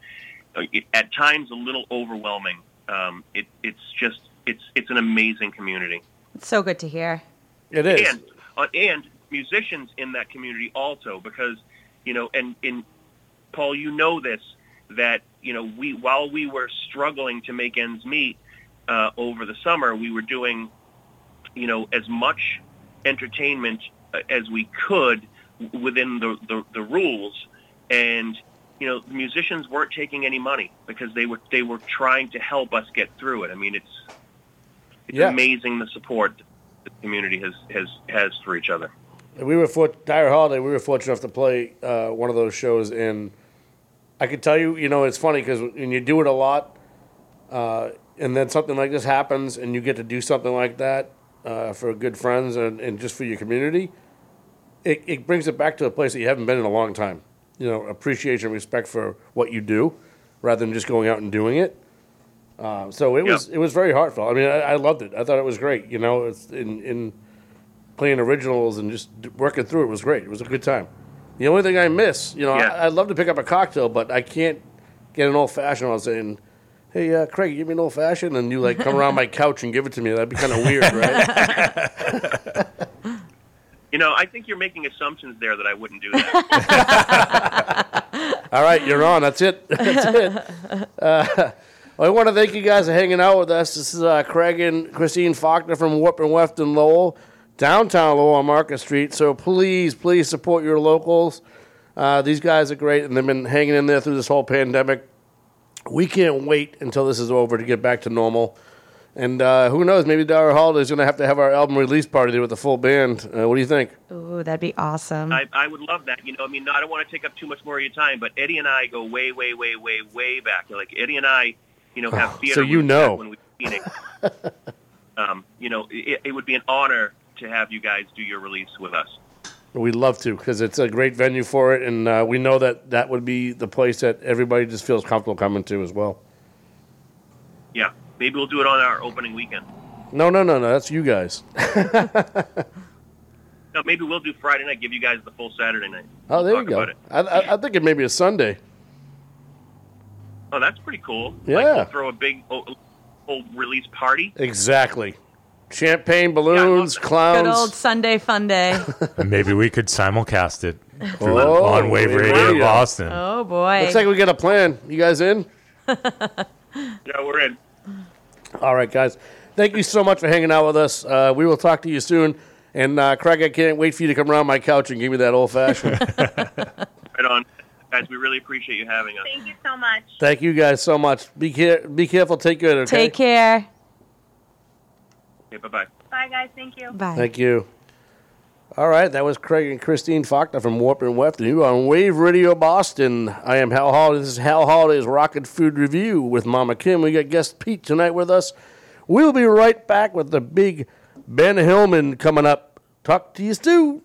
uh, it, at times a little overwhelming. Um, it it's just it's it's an amazing community. It's so good to hear. It is. And uh, and musicians in that community also because you know and in Paul you know this that you know we while we were struggling to make ends meet uh, over the summer we were doing you know as much entertainment uh, as we could within the, the the rules and you know the musicians weren't taking any money because they were they were trying to help us get through it I mean it's it's Yeah. amazing the support the community has has has for each other. We were for Dire Holiday. We were fortunate enough to play uh, one of those shows, and I could tell you, you know, it's funny because when you do it a lot, uh, and then something like this happens, and you get to do something like that uh, for good friends and, and just for your community, it, it brings it back to a place that you haven't been in a long time. you know appreciation and respect for what you do, rather than just going out and doing it. Uh, so it Yeah. was it was very heartfelt. I mean, I, I loved it. I thought it was great. You know, it's in in playing originals and just working through it was great. It was a good time. The only thing I miss, you know, Yeah. I, I'd love to pick up a cocktail, but I can't get an old fashioned. I was saying, "Hey, uh, Craig, give me an old fashioned," and you like come around my couch and give it to me. That'd be kind of weird, right? You know, I think you're making assumptions there that I wouldn't do that. All right, you're on. That's it. That's it. Uh, I want to thank you guys for hanging out with us. This is uh, Craig and Christine Faulkner from Warp and Weft in Lowell, downtown Lowell on Market Street. So please, please support your locals. Uh, these guys are great, and they've been hanging in there through this whole pandemic. We can't wait until this is over to get back to normal. And uh, who knows? Maybe Dara Holiday is going to have to have our album release party there with the full band. Uh, what do you think? Ooh, that'd be awesome. I, I would love that. You know, I mean, I don't want to take up too much more of your time, but Eddie and I go way, way, way, way, way back. Like Eddie and I, you know, have Oh, theater. so you know. when we were in Phoenix. um, you know, it, it would be an honor to have you guys do your release with us. We'd love to because it's a great venue for it, and uh, we know that that would be the place that everybody just feels comfortable coming to as well. Yeah, maybe we'll do it on our opening weekend. No, no, no, no. That's you guys. No, maybe we'll do Friday night. Give you guys the full Saturday night. Oh, there Talk you go. I, I, I think it may be a Sunday. Oh, that's pretty cool. Yeah. Like we'll throw a big old, oh, release party. Exactly. Champagne, balloons, clowns. Good old Sunday fun day. Maybe we could simulcast it through- Oh, on Wave Wave Radio, Radio. Boston. oh boy. Looks like we got a plan. You guys in? Yeah, we're in. All right, guys. Thank you so much for hanging out with us. Uh, we will talk to you soon. And uh, Craig, I can't wait for you to come around my couch and give me that old fashioned. Right on. Guys, we really appreciate you having us. Thank you so much. Thank you guys so much. Be care- be careful. Take good. Okay. Take care. Okay, bye-bye. Bye, guys. Thank you. Bye. Thank you. All right, that was Craig and Christine Faulkner from Warp and Weft, and you are on Wave Radio Boston. I am Hal Holiday. This is Hal Holiday's Rock N Food Revue with Mama Kim. We got guest Pete tonight with us. We'll be right back with the big Ben Hillman coming up. Talk to you soon.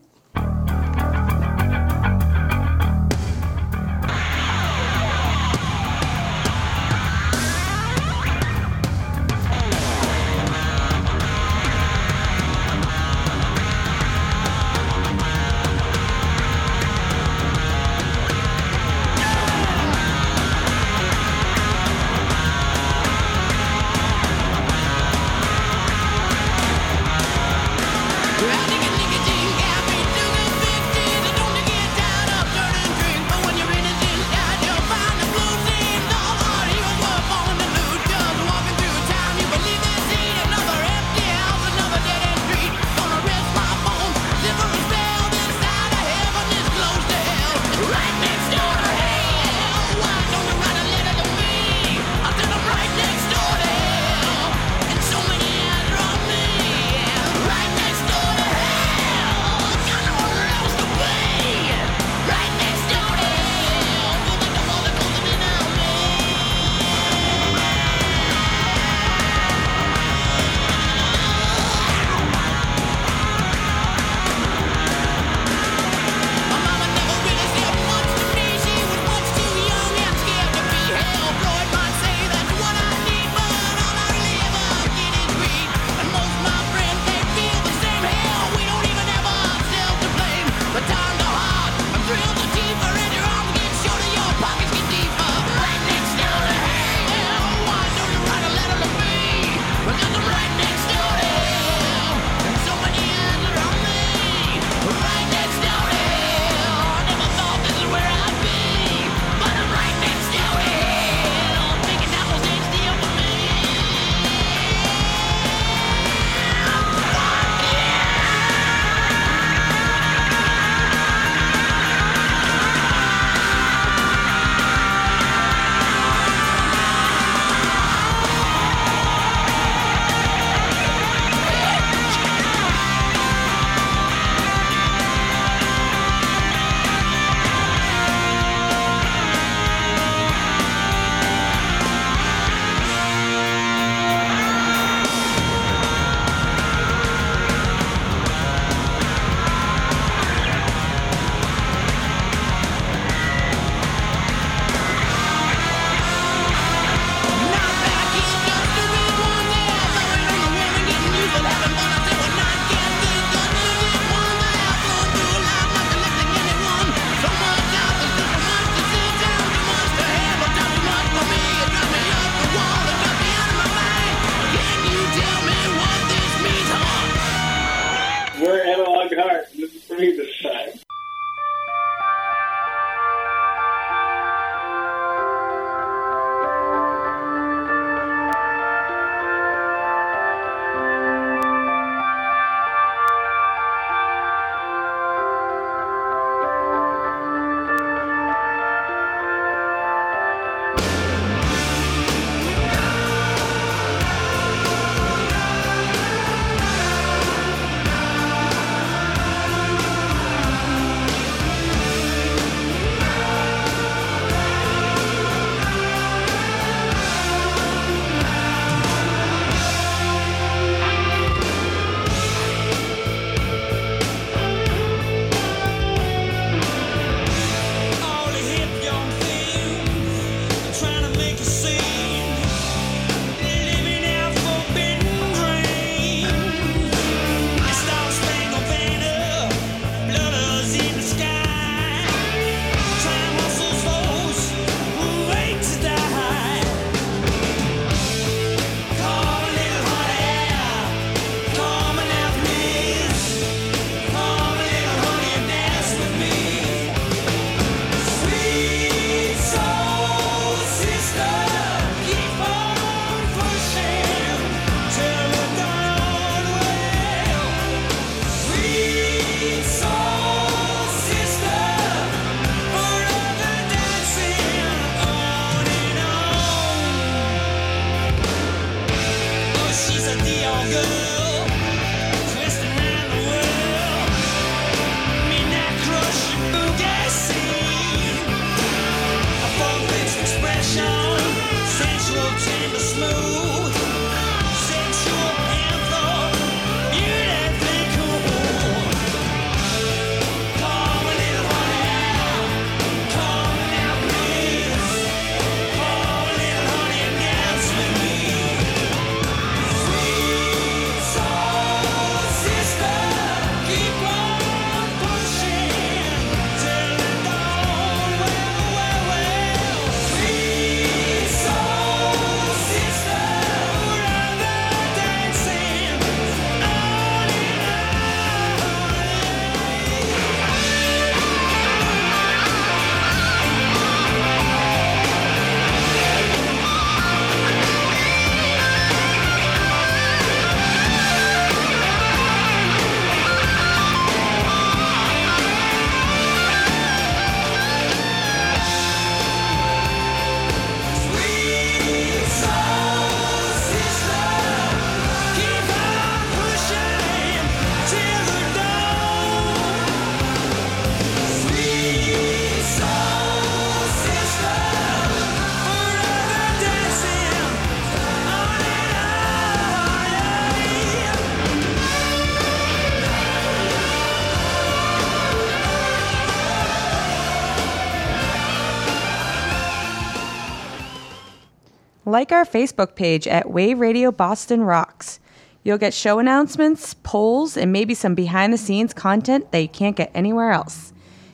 Like our Facebook page at Wave Radio Boston Rocks. You'll get show announcements, polls, and maybe some behind the scenes content that you can't get anywhere else.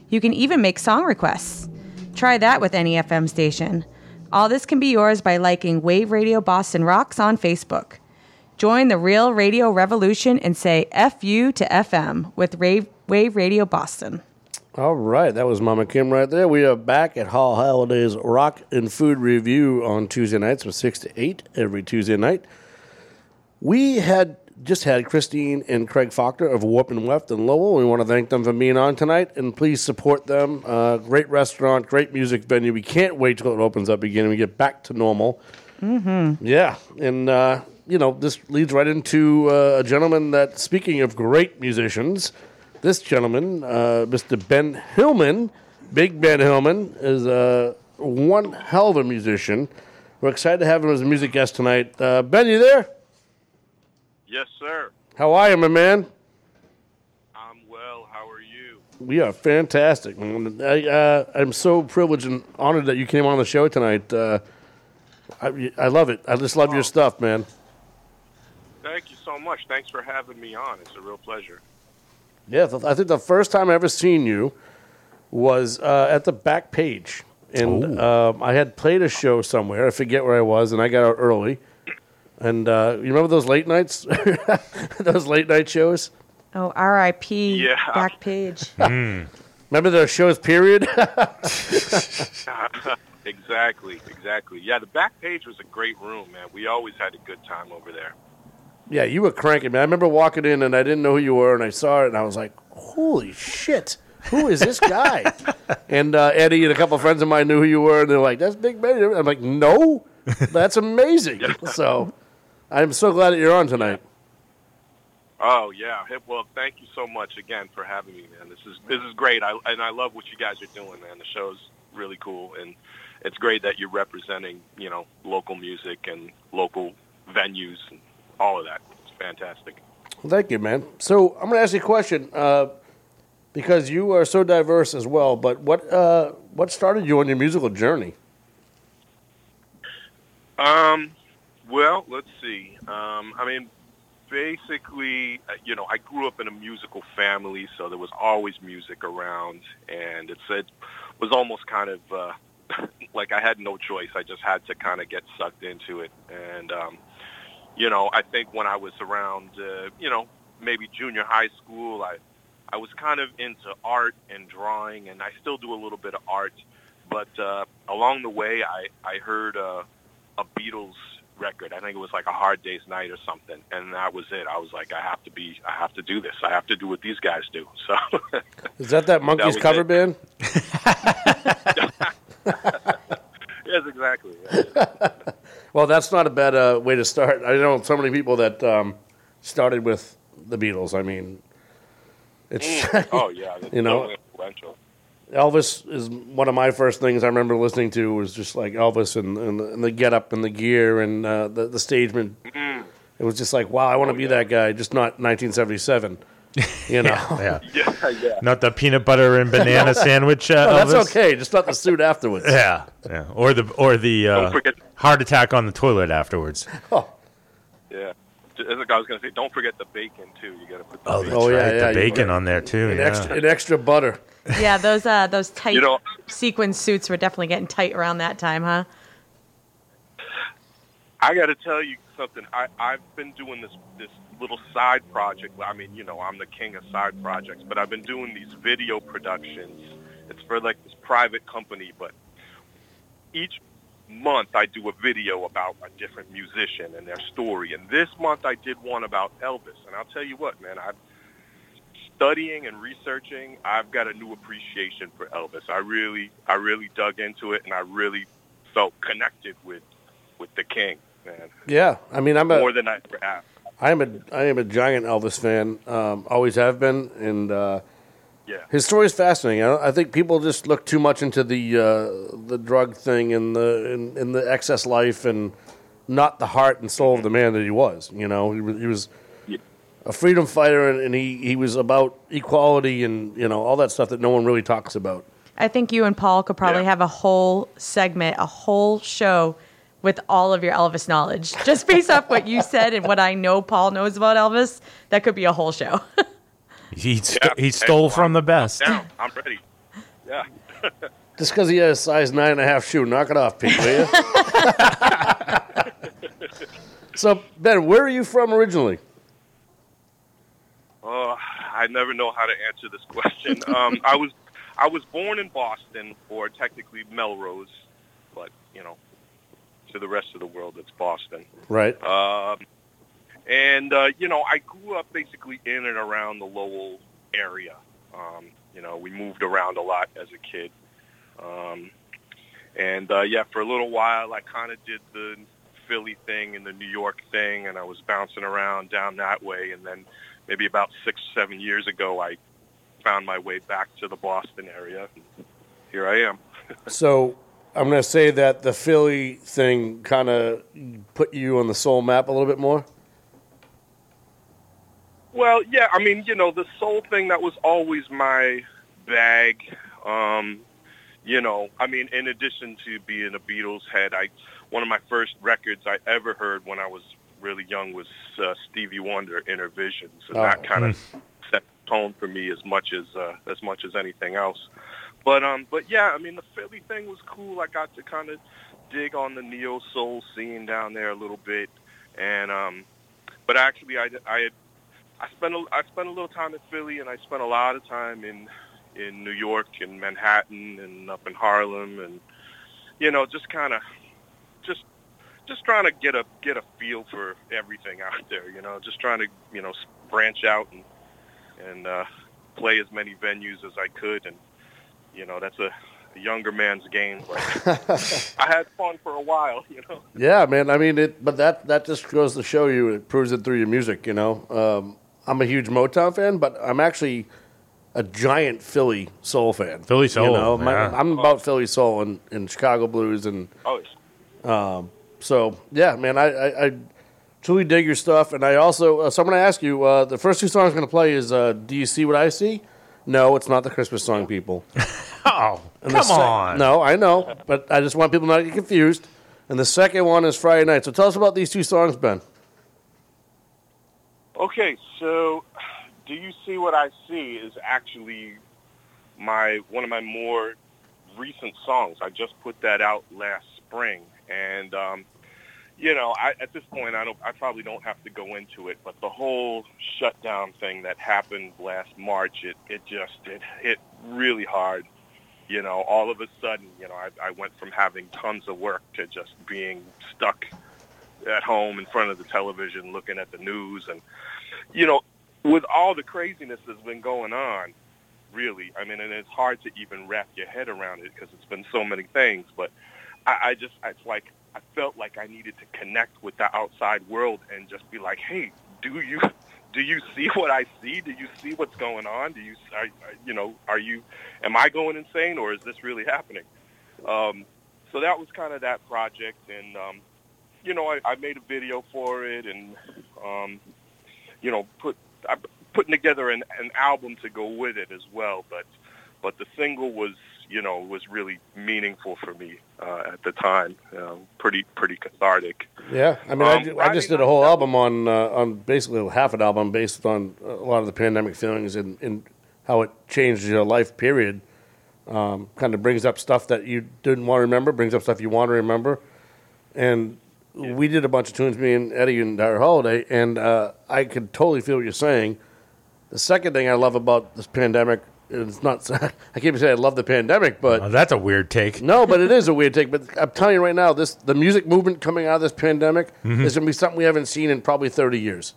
You can even make song requests. Try that with any FM station. All this can be yours by liking Wave Radio Boston Rocks on Facebook. Join the real radio revolution and say FU to FM with Wave, Wave Radio Boston. All right, that was Mama Kim right there. We are back at Hal Holiday's Rock and Food Revue on Tuesday nights from 6 to 8 every Tuesday night. We had just had Christine and Craig Faulkner of Warp and Weft in Lowell. We want to thank them for being on tonight, and please support them. Uh, great restaurant, great music venue. We can't wait till it opens up again and we get back to normal. Mm-hmm. Yeah, and uh, you know this leads right into uh, a gentleman that, speaking of great musicians, this gentleman, uh, Mr. Ben Hillman, Big Ben Hillman, is uh, one hell of a musician. We're excited to have him as a music guest tonight. Uh, ben, you there? Yes, sir. How are you, my man? I'm well. How are you? We are fantastic. man. I, uh, I'm so privileged and honored that you came on the show tonight. Uh, I, I love it. I just love your stuff, man. Thank you so much. Thanks for having me on. It's a real pleasure. Yeah, I think the first time I ever seen you was uh, at the back page, and um, I had played a show somewhere. I forget where I was, and I got out early. And uh, you remember those late nights, those late night shows? Oh, R.I.P. Yeah. Back page. Remember those shows? Period. exactly, exactly. Yeah, the back page was a great room, man. We always had a good time over there. Yeah, you were cranking, man. I remember walking in, and I didn't know who you were, and I saw it, and I was like, "Holy shit!" Who is this guy? and uh, Eddie and a couple of friends of mine knew who you were, and they're like, "That's Big Ben." I'm like, "No, that's amazing." so, I'm so glad that you're on tonight. Oh yeah. Hey, Well, thank you so much again for having me, man. This is this is great. I and I love what you guys are doing, man. The show's really cool, and it's great that you're representing, you know, local music and local venues and all of that. It's fantastic. Well, thank you, man. So, I'm going to ask you a question uh, because you are so diverse as well. But what uh, what started you on your musical journey? Um, well, let's see. Um, I mean, basically, uh, you know, I grew up in a musical family, so there was always music around, and it's, it was almost kind of uh, like I had no choice. I just had to kind of get sucked into it, and um, you know, I think when I was around, uh, you know, maybe junior high school, I I was kind of into art and drawing, and I still do a little bit of art. But uh, along the way, I I heard uh, a Beatles record. I think it was like a Hard Day's Night or something, and that was it. I was like, I have to be, I have to do this. I have to do what these guys do. So Is that that Monkees was cover it. band? yes, exactly. Well, that's not a bad uh, way to start. I know so many people that um, started with the Beatles. I mean, it's oh yeah, you know influential. Elvis is one of my first things I remember listening to was just like Elvis and, and, the, and the get up and the gear and uh, the the stageman. Mm-hmm. It was just like wow, I want to be that guy, just not 1977. You know, yeah. Yeah, yeah. Not the peanut butter and banana sandwich. Uh, No, that's okay. Just not the suit afterwards. Yeah, yeah. Or the or the uh, heart attack on the toilet afterwards. Oh, Yeah. As I was going to say, don't forget the bacon too. You got to put the Oh, bacon. that's right. the bacon on there too. An, yeah. extra, and extra butter. Yeah, those uh, those tight You know- sequin suits were definitely getting tight around that time, huh? I got to tell you something. I, I've been doing this this little side project. I mean, you know, I'm the king of side projects, but I've been doing these video productions. It's for like this private company, but each month I do a video about a different musician and their story. And this month I did one about Elvis. And I'll tell you what, man, I've studying and researching, I've got a new appreciation for Elvis. I really I really dug into it and I really felt connected with with the king, man. Yeah, I mean, I'm a More than I ever have. I am a I am a giant Elvis fan. Um, always have been, and uh, Yeah. his story is fascinating. I, I think people just look too much into the uh, the drug thing and the and, and the excess life, and not the heart and soul of the man that he was. You know, he was, he was a freedom fighter, and, and he he was about equality and you know all that stuff that no one really talks about. I think you and Paul could probably have a whole segment, a whole show with all of your Elvis knowledge. Just based off what you said and what I know Paul knows about Elvis, that could be a whole show. He st- he stole from the best. Down. I'm ready. Yeah. Just because he has a size nine and a half shoe, knock it off, Pete, will you? so, Ben, where are you from originally? Uh, I never know how to answer this question. Um, I was I was born in Boston, or technically Melrose, but you know, to the rest of the world, it's Boston. Right. Um, and uh, you know, I grew up basically in and around the Lowell area. Um, you know, we moved around a lot as a kid. Um, and uh, yeah, for a little while, I kind of did the Philly thing and the New York thing, and I was bouncing around down that way. And then maybe about six, seven years ago, I found my way back to the Boston area. Here I am. So, I'm going to say that the Philly thing kind of put you on the soul map a little bit more. Well, yeah, I mean, you know, the soul thing that was always my bag. Um, you know, I mean, in addition to being a Beatles head, I one of my first records I ever heard when I was really young was uh, Stevie Wonder, Innervisions, and Oh. that kind of set the tone for me as much as uh, as much as anything else. But um, but yeah, I mean, the Philly thing was cool. I got to kind of dig on the neo soul scene down there a little bit, and um, but actually, I I had I spent a, I spent a little time in Philly, and I spent a lot of time in in New York and Manhattan and up in Harlem, and you know, just kind of just just trying to get a get a feel for everything out there. You know, just trying to you know branch out and and uh, play as many venues as I could, and you know, that's a, a younger man's game. But I had fun for a while. You know. Yeah, man. I mean, it, but that that just goes to show you. It proves it through your music. You know, um, I'm a huge Motown fan, but I'm actually a giant Philly soul fan. Philly soul, You know, my- yeah. I'm about Philly soul and, and Chicago blues, and Oh, um, so yeah, man. I, I, I truly dig your stuff, and I also. Uh, so I'm going to ask you. Uh, the first two songs I'm going to play is uh, "Do You See What I See." No, it's not the Christmas song, people. Oh, And the come sec- on. No, I know, but I just want people not to get confused. And the second one is Friday Night. So tell us about these two songs, Ben. Okay, so do you see what I see is actually my one of my more recent songs. I just put that out last spring, and um, you know, I, at this point, I don't, I probably don't have to go into it, but the whole shutdown thing that happened last March, it it just it hit really hard. You know, all of a sudden, you know, I, I went from having tons of work to just being stuck at home in front of the television looking at the news and you know with all the craziness that's been going on really i mean and it's hard to even wrap your head around it because it's been so many things but I, I just it's like i felt like i needed to connect with the outside world and just be like hey do you do you see what i see do you see what's going on do you are, you know are you am i going insane or is this really happening um so that was kind of that project and um you know, I, I made a video for it and, um, you know, put I putting together an, an album to go with it as well. But but the single was, you know, was really meaningful for me uh, at the time. Um, pretty pretty cathartic. Yeah, I mean, I, Um, ju- I just did a whole album on uh, on basically half an album based on a lot of the pandemic feelings and, and how it changed your life. Period. Um, kind of brings up stuff that you didn't want to remember, brings up stuff you want to remember, and we did a bunch of tunes, me and Eddie and our holiday, and uh, I could totally feel what you're saying. The second thing I love about this pandemic, and it's not, I can't even say I love the pandemic, but Oh, that's a weird take. no, but it is a weird take. But I'm telling you right now, this the music movement coming out of this pandemic Mhm. is going to be something we haven't seen in probably 30 years.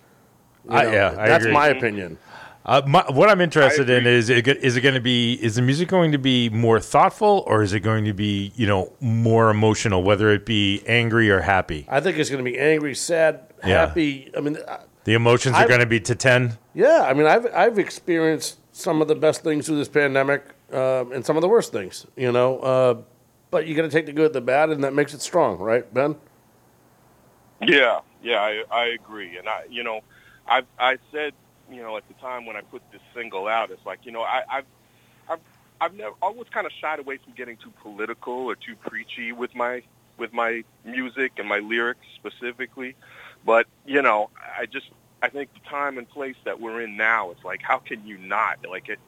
You I- know, yeah, I that's agree. my opinion. Uh, my, what I'm interested in is it, go- is it going to be is the music going to be more thoughtful or is it going to be you know more emotional, whether it be angry or happy? I think it's going to be angry, sad, Yeah. happy. I mean, I- The emotions are I've- going to be to ten. yeah. I mean, I've I've experienced some of the best things through this pandemic um, and some of the worst things. You know, uh, but you got to take the good, the bad, and that makes it strong, right, Ben? Yeah, yeah, I, I agree. And I, you know, I I said, you know, at the time when I put this single out, it's like, you know, I, I've I've I've never always kind of shied away from getting too political or too preachy with my with my music and my lyrics specifically. But you know, I just I think the time and place that we're in now, it's like how can you not like it?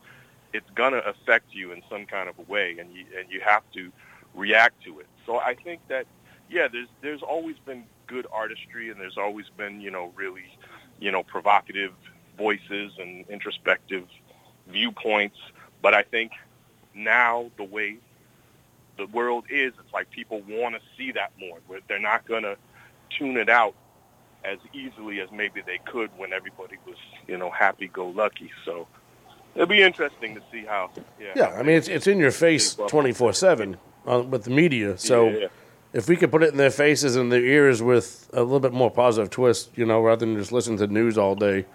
It's gonna affect you in some kind of a way, and you and you have to react to it. So I think that yeah, there's there's always been good artistry, and there's always been you know really you know provocative voices and introspective viewpoints. But I think now the way the world is, it's like people want to see that more. They're not to tune it out as easily as maybe they could when everybody was, you know, happy-go-lucky. So it'll be interesting to see how. Yeah. Yeah, I mean it's it's in your face twenty four seven uh, with the media. So Yeah. if we could put it in their faces and their ears with a little bit more positive twist, you know, rather than just listen to news all day,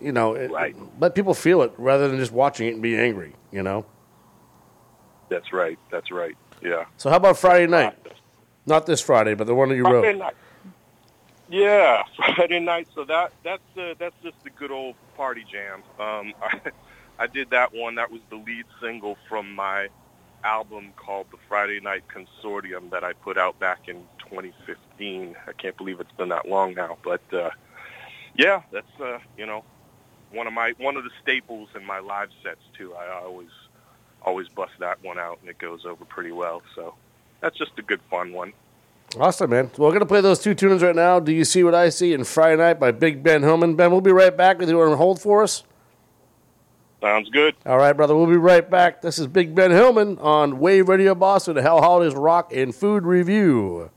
you know, it, let people feel it rather than just watching it and be angry. You know. That's right. That's right. Yeah. So how about Friday night? Not this Friday, but the one that you Friday wrote. night. Yeah, Friday night. So that that's uh, that's just the good old party jam. Um, I, I did that one. That was the lead single from my album called the Friday Night Consortium that I put out back in 2015. I can't believe it's been that long now, but uh, yeah, that's uh, you know one of my one of the staples in my live sets too. I always always bust that one out, and it goes over pretty well. So that's just a good fun one. Awesome, man. Well, we're going to play those two tunes right now. Do You See What I See and Friday Night by Big Ben Hillman. Ben, we'll be right back with you on hold for us. Sounds good. All right, brother. We'll be right back. This is Big Ben Hillman on Wave Radio Boston, Hal Holiday's Rock N Food Revue.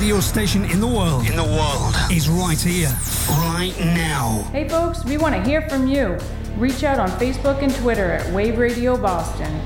radio station in the world. In the world. Is right here, right now. Hey folks, we want to hear from you. Reach out on Facebook and Twitter at Wave Radio Boston.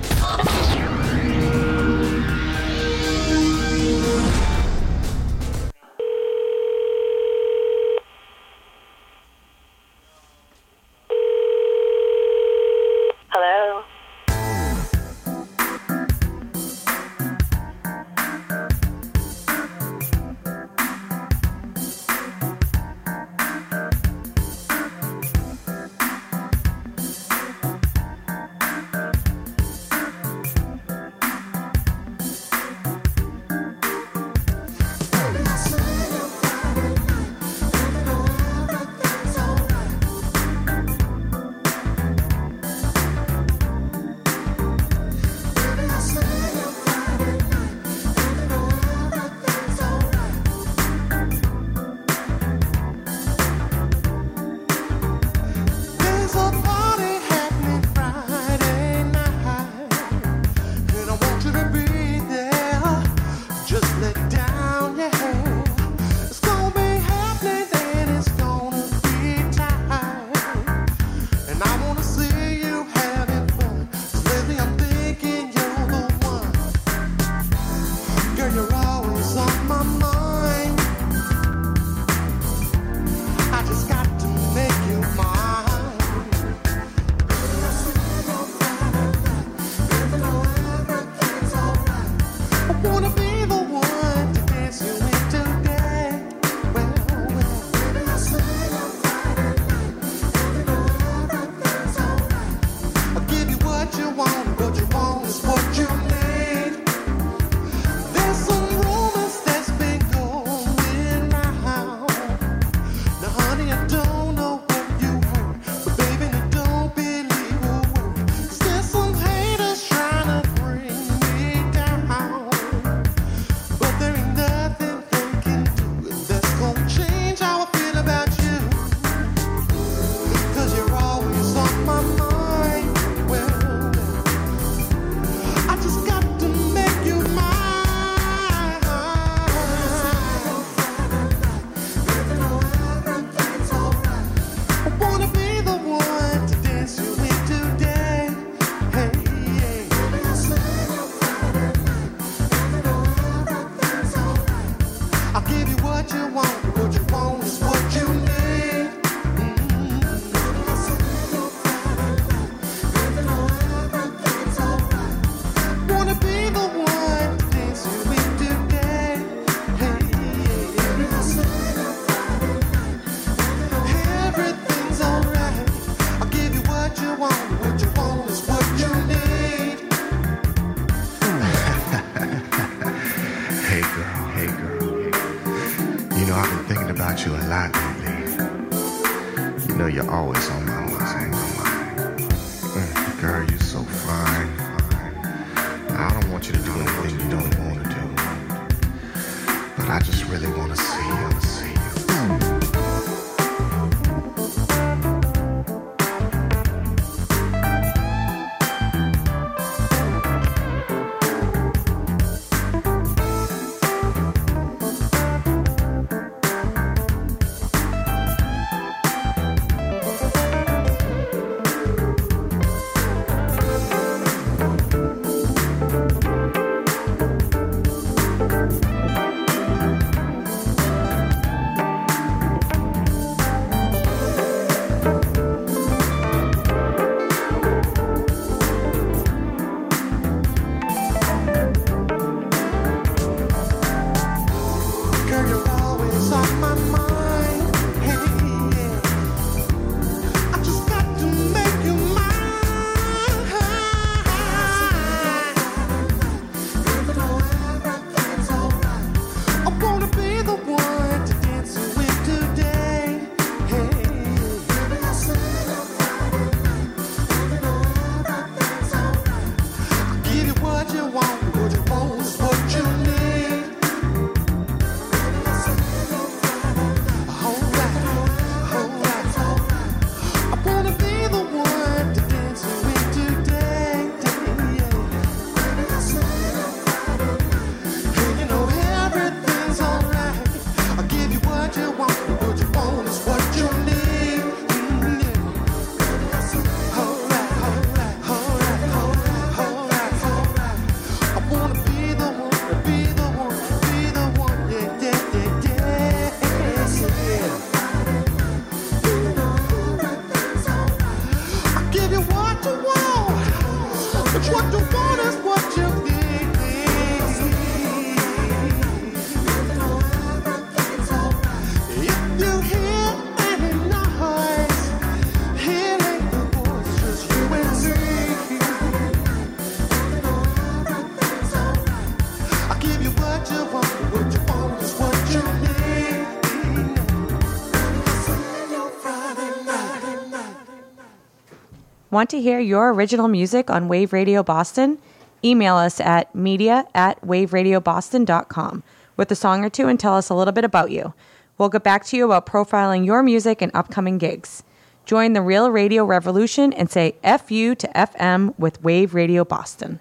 Want to hear your original music on Wave Radio Boston? Email us at media at waveradioboston.com with a song or two and tell us a little bit about you. We'll get back to you about profiling your music and upcoming gigs. Join the real radio revolution and say FU to FM with Wave Radio Boston.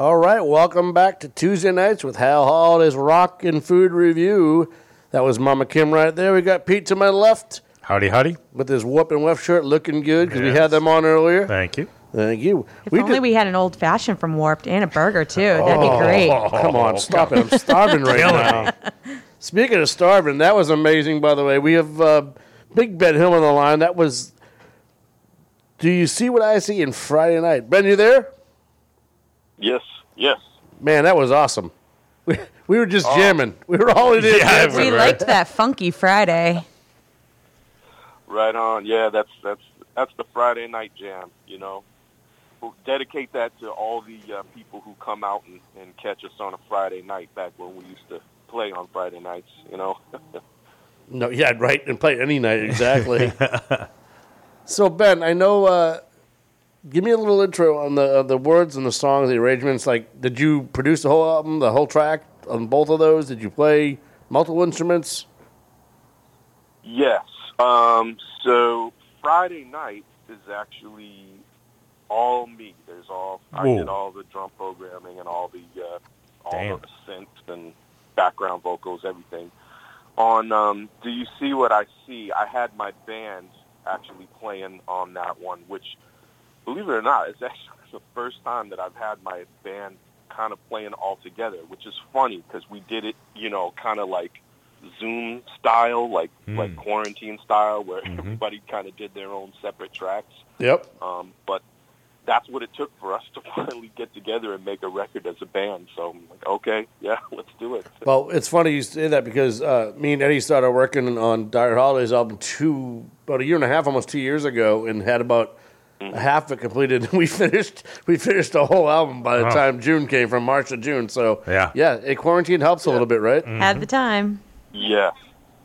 All right, welcome back to Tuesday nights with Hal Holiday's Rock N Food Revue. That was Mama Kim right there. We got Pete to my left Howdy, howdy. with his Warp and Weft shirt, looking good because we Yes. had them on earlier. Thank you. Thank you. If only we had an old fashioned from Warped and a burger too. That'd be great. Oh, come on, stop it! I'm starving right now. Speaking of starving, that was amazing. By the way, we have uh, Big Ben Hill on the line. That was. Do you see what I see in Friday night? Ben, you there? Yes, yes. Man, that was awesome. We, we were just Oh. jamming. We were all in there. Yeah, dancing. We liked that funky Friday. Right on. Yeah, that's that's that's the Friday night jam. You know, we'll dedicate that to all the uh, people who come out and, and catch us on a Friday night back when we used to play on Friday nights. You know. No, yeah, right, and play any night exactly. so Ben, I know. Uh, give me a little intro on the uh, the words and the songs, the arrangements. Like, did you produce the whole album, the whole track on both of those? Did you play multiple instruments? Yes. Um, so Friday night is actually all me. There's all I Whoa. did all the drum programming and all the uh, all Damn. the synths and background vocals, everything. On um, Do You See What I See? I had my band actually playing on that one, which, believe it or not, is actually the first time that I've had my band kind of playing all together, which is funny because we did it, you know, kind of like Zoom style, like Hmm. like quarantine style, where Mhm. everybody kind of did their own separate tracks. Yep. Um, but that's what it took for us to finally get together and make a record as a band. So I'm like, okay, yeah, let's do it. Well, it's funny you say that because uh, me and Eddie started working on Dire Holiday's album two about a year and a half, almost two years ago, and had about Mm-hmm. half of it completed. We finished we finished the whole album by the Wow. time June came from March to June. So Yeah. yeah, a quarantine helps a little bit, right? Had the time. Yeah.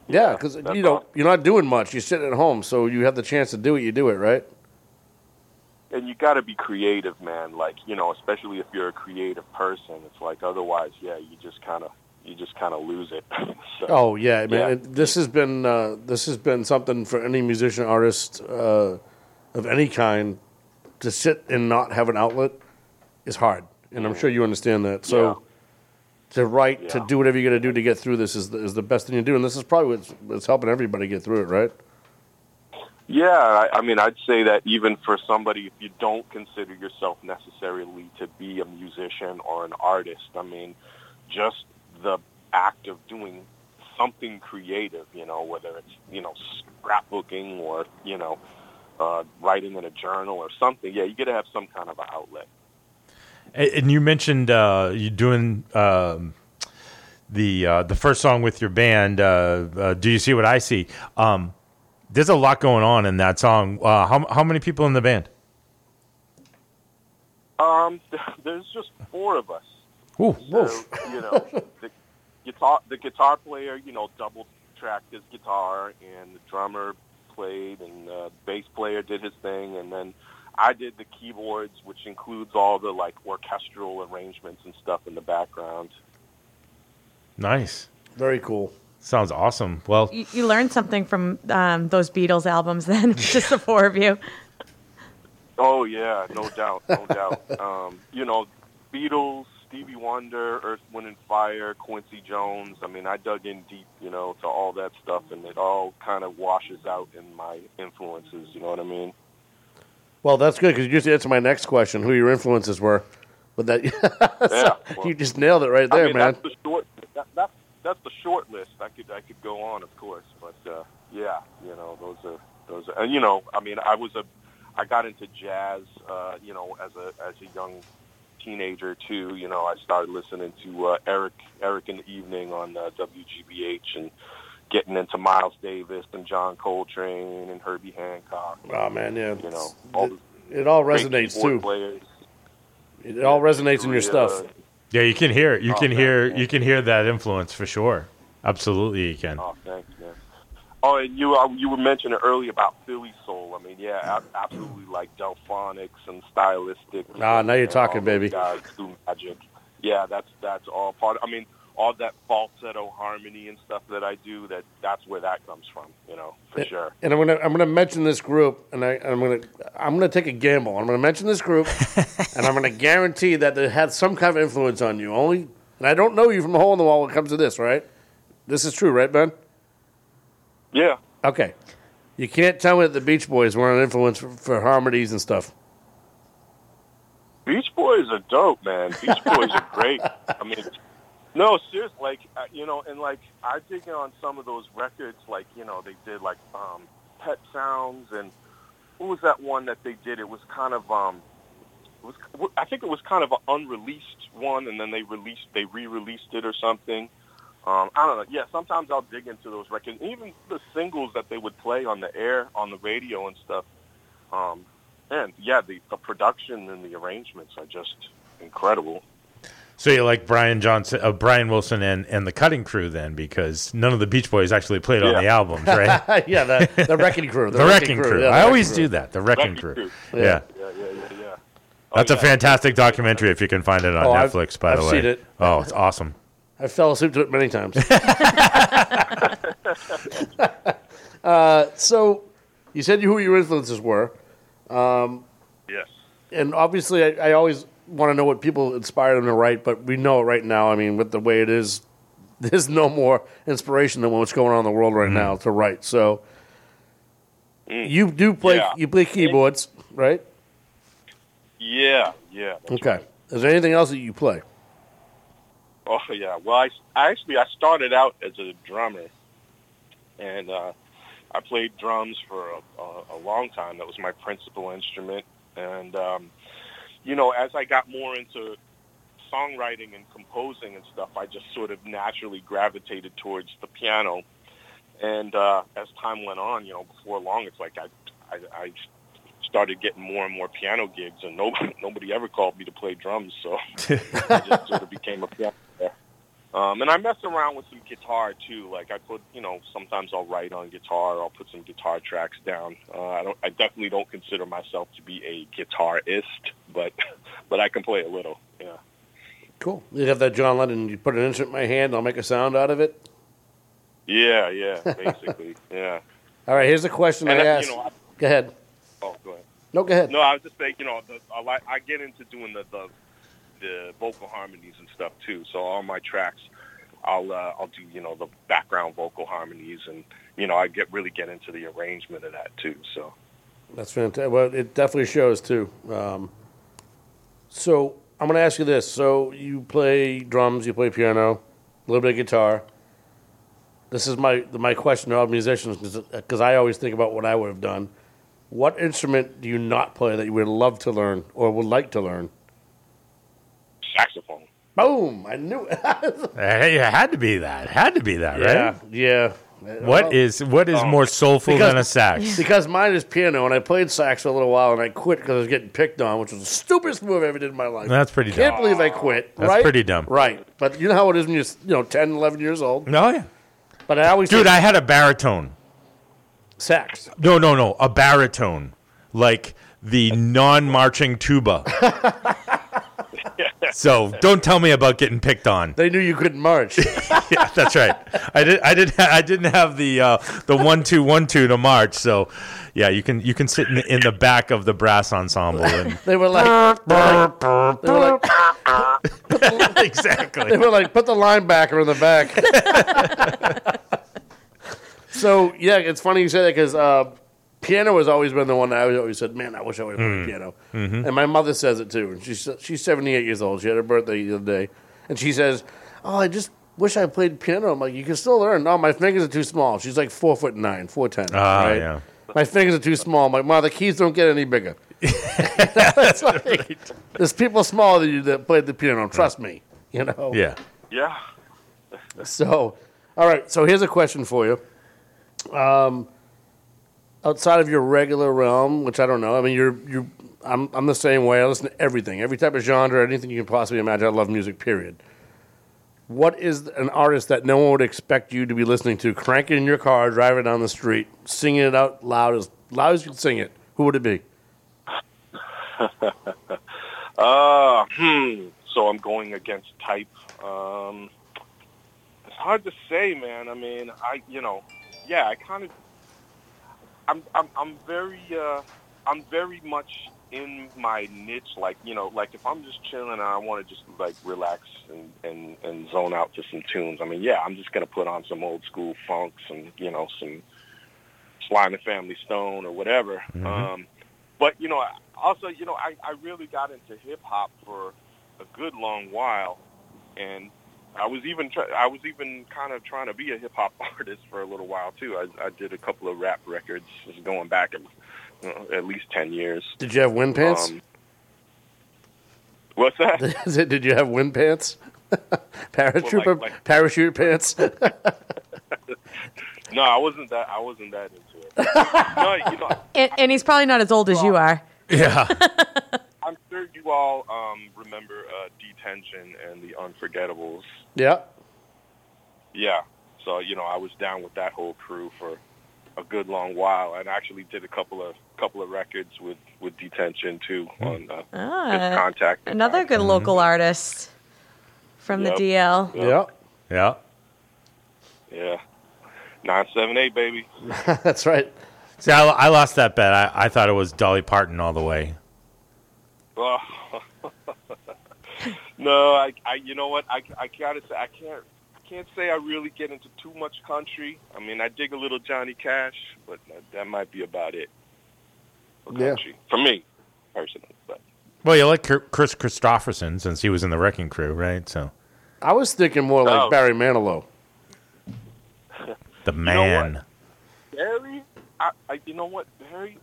Yeah, because that's you know all. you're not doing much. You're sitting at home, so you have the chance to do it. You do it, right? And you got to be creative, man. Like you know, especially if you're a creative person, it's like otherwise, yeah, you just kind of you just kind of lose it. so, Oh yeah, man. Yeah. It- This has been uh, this has been something for any musician artist uh, of any kind to sit and not have an outlet is hard, and I'm sure you understand that. So Yeah. To write, to do whatever you got to do to get through this is the, is the best thing you do, and this is probably what's, what's helping everybody get through it, right? Yeah, I, I mean, I'd say that even for somebody, if you don't consider yourself necessarily to be a musician or an artist, I mean, just the act of doing something creative, you know, whether it's, you know, scrapbooking or, you know, uh, writing in a journal or something, yeah, you got to have some kind of an outlet. And you mentioned uh, you doing um, the uh, the first song with your band. Uh, uh, Do you see what I see? Um, there's a lot going on in that song. Uh, how how many people in the band? Um, there's just four of us. Ooh, So, you know, the guitar, the guitar player, you know, double tracked his guitar, and the drummer played, and the bass player did his thing, and then I did the keyboards, which includes all the like orchestral arrangements and stuff in the background. nice. Very cool. Sounds awesome. Well, You, you learned something from um, those Beatles albums then, just the four of you. Oh yeah, no doubt, no doubt. Um, you know, Beatles, Stevie Wonder, Earth, Wind and Fire, Quincy Jones. I mean, I dug in deep, you know, to all that stuff, and it all kind of washes out in my influences. You know what I mean? Well, that's good because you just answered my next question: who your influences were. But that Yeah, well- you just nailed it right there, I mean, man. That's the short. That, that's that's the short list. I could I could go on, of course, but uh, yeah, you know, those are those are, and you know, I mean, I was a, I got into jazz, uh, you know, as a as a young teenager too. You know, I started listening to uh, Eric Eric in the evening on uh, WGBH and getting into Miles Davis and John Coltrane and Herbie Hancock. Oh man, yeah. You know, all the It all resonates too. Players. It all resonates in your stuff. yeah, you can hear it. You Oh, can hear man. you can hear that influence for sure. Absolutely, you can. Oh, thanks, man. Oh, and you uh, you were mentioning earlier about Philly soul. I mean, yeah, a- absolutely like Delfonics and Stylistic. Ah, now you're talking, baby. Guys do magic. Yeah, that's that's all part. I mean, all that falsetto harmony and stuff that I do. That that's where that comes from. You know, for sure. And I'm gonna I'm gonna mention this group, and I, I'm gonna I'm gonna take a gamble. I'm gonna mention this group, and I'm gonna guarantee that they had some kind of influence on you. Only, and I don't know you from a hole in the wall when it comes to this, right? This is true, right, Ben? Yeah. Okay. You can't tell me that the Beach Boys weren't an influence for, for harmonies and stuff. Beach Boys are dope, man. Beach Boys are great. I mean, no, seriously, like uh, you know, and like I dig on some of those records, like you know, they did like um, Pet Sounds, and what was that one that they did? It was kind of um, it was I think it was kind of an unreleased one, and then they released they re-released it or something. Um, I don't know. Yeah, sometimes I'll dig into those records, even the singles that they would play on the air, on the radio and stuff. Um, and yeah, the, the production and the arrangements are just incredible. So you like Brian Johnson, uh, Brian Wilson, and, and the Cutting Crew then, because none of the Beach Boys actually played on the albums, right? yeah, the, the Wrecking Crew. The, Wrecking Crew. Yeah, the I always Wrecking do that. The Wrecking, Wrecking Crew. Crew. Yeah. Yeah. Yeah, yeah, yeah, yeah. That's a fantastic documentary if you can find it on Oh, I've- Netflix, by I've the way. seen it. Oh, it's awesome. I fell asleep to it many times. uh, so, you said who your influences were. Um, Yes. and obviously, I, I always want to know what people inspire them to write, but we know it right now. I mean, with the way it is, there's no more inspiration than what's going on in the world right now to write. So, you do play Yeah. you play keyboards, right? Yeah, yeah. Okay. Is there anything else that you play? Oh yeah. Well, I, I actually I started out as a drummer, and uh, I played drums for a, a, a long time. That was my principal instrument, and um, you know, as I got more into songwriting and composing and stuff, I just sort of naturally gravitated towards the piano. And uh, as time went on, you know, before long, it's like I, I, I started getting more and more piano gigs, and nobody, nobody ever called me to play drums, so I just sort of became a piano. Um, and I mess around with some guitar too. Like I put, you know, sometimes I'll write on guitar. I'll put some guitar tracks down. Uh, I don't. I definitely don't consider myself to be a guitarist, but but I can play a little. Yeah. Cool. You have that John Lennon. You put an instrument in my hand, I'll make a sound out of it. Yeah. Yeah. Basically. yeah. All right. Here's a question And, I uh, asked. you know, I- go ahead. Oh, go ahead. No, go ahead. No, I was just saying, you know, the, I, like, I get into doing the, the the vocal harmonies and stuff too. So on my tracks, I'll uh, I'll do you know the background vocal harmonies, and you know I get really get into the arrangement of that too. So That's fantastic. Well, it definitely shows too. Um, so I'm going to ask you this: so you play drums, you play piano, a little bit of guitar. This is my my question to all musicians because I always think about what I would have done. What instrument do you not play that you would love to learn or would like to learn? Saxophone. Boom! I knew it. Uh, hey, it had to be that. It had to be that, yeah, right? yeah. What Well, is what is oh. more soulful because- than a sax? Because mine is piano, and I played sax for a little while, and I quit because I was getting picked on, which was the stupidest move I ever did in my life. That's pretty dumb. Can't dumb. believe I quit. That's right? pretty dumb. Right, but you know how it is when you're you know 10, 11 years old. No, yeah. But I always Dude, say I had a baritone. sax. No, no, no, a baritone, like the non-marching tuba. so don't tell me about getting picked on. They knew you couldn't march. yeah, that's right. I did. I did. I didn't have the uh, the one two one two to march. So, yeah, you can you can sit in the, in the back of the brass ensemble and they were like, they were like, they were like exactly. They were like, put the linebacker in the back. so yeah, it's funny you say that because uh, piano has always been the one that I always said, man, I wish I would have played Mm. piano. Mhm. And my mother says it too. And she's she's seventy eight years old. She had her birthday the other day, and she says, "Oh, I just wish I played piano." I'm like, "You can still learn." No, my fingers are too small. She's like four foot nine, four ten. Ah, right? yeah. My fingers are too small. I'm like, "Mom, the keys don't get any bigger." That's like, There's people smaller than you that played the piano. Trust me. You know. Yeah. Yeah. So, all right. So here's a question for you. Um, outside of your regular realm, which I don't know. I mean, you're you. I'm I'm the same way. I listen to everything, every type of genre, anything you can possibly imagine. I love music. Period. What is an artist that no one would expect you to be listening to? Cranking in your car, driving down the street, singing it out loud as loud as you can sing it, who would it be? uh, hmm. So I'm going against type. Um, it's hard to say, man. I mean, I, you know, yeah, I kind of, I'm, I'm, I'm very, uh, I'm very much in my niche. Like, you know, like if I'm just chilling and I want to just like relax and, and, and zone out to some tunes. I mean, yeah, I'm just gonna put on some old school funks and you know some Sly and the Family Stone or whatever. Mhm. Um, but you know, I- also, you know, I, I really got into hip hop for a good long while, and I was even try- I was even kind of trying to be a hip hop artist for a little while too. I, I did a couple of rap records, just going back you know, at least ten years. Did you have wind pants? Um, what's that? Is it- Did you have wind pants? Parachute, Well, like- like- parachute pants. no, I wasn't that. I wasn't that into it. no, you know, And, and he's probably not as old as you are. Yeah. I'm sure you all um, remember uh, Detention and the Unforgettables. yeah. Yeah. So you know, I was down with that whole crew for a good long while, and actually did a couple of couple of records with with Detention too on uh, Ah, Contact. Another good local artist from Yep. the DL. Yeah. Yeah. Yeah. Nine seven eight, baby. That's right. See, I, I lost that bet. I, I thought it was Dolly Parton all the way. Oh. No, I, I, you know what? I, I gotta say, I can't, I can't say I really get into too much country. I mean, I dig a little Johnny Cash, but that, that might be about it for Yeah. country for me, personally. But Well, you like Kris Kristofferson since he was in the Wrecking Crew, right? So I was thinking more like Oh. Barry Manilow. the know man. Barry, I, I, you know what, Barry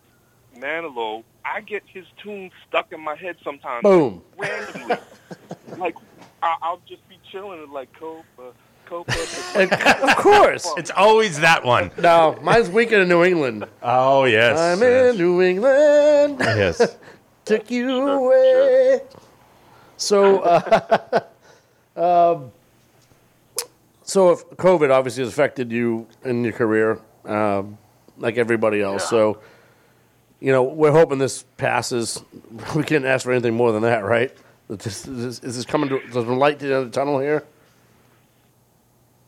Manilow, I get his tunes stuck in my head sometimes. Boom. randomly. like I, I'll just be chilling and like Copa, Copa. And- of course. It's always that one. No, mine's Weekend in New England. Oh yes. I'm yes. in New England. Yes. Took you away. So, uh, um, so if COVID obviously has affected you in your career, um, like everybody else. So, you know, we're hoping this passes. We can't ask for anything more than that, right? Is this, this, is this coming to a light to the end of the tunnel here?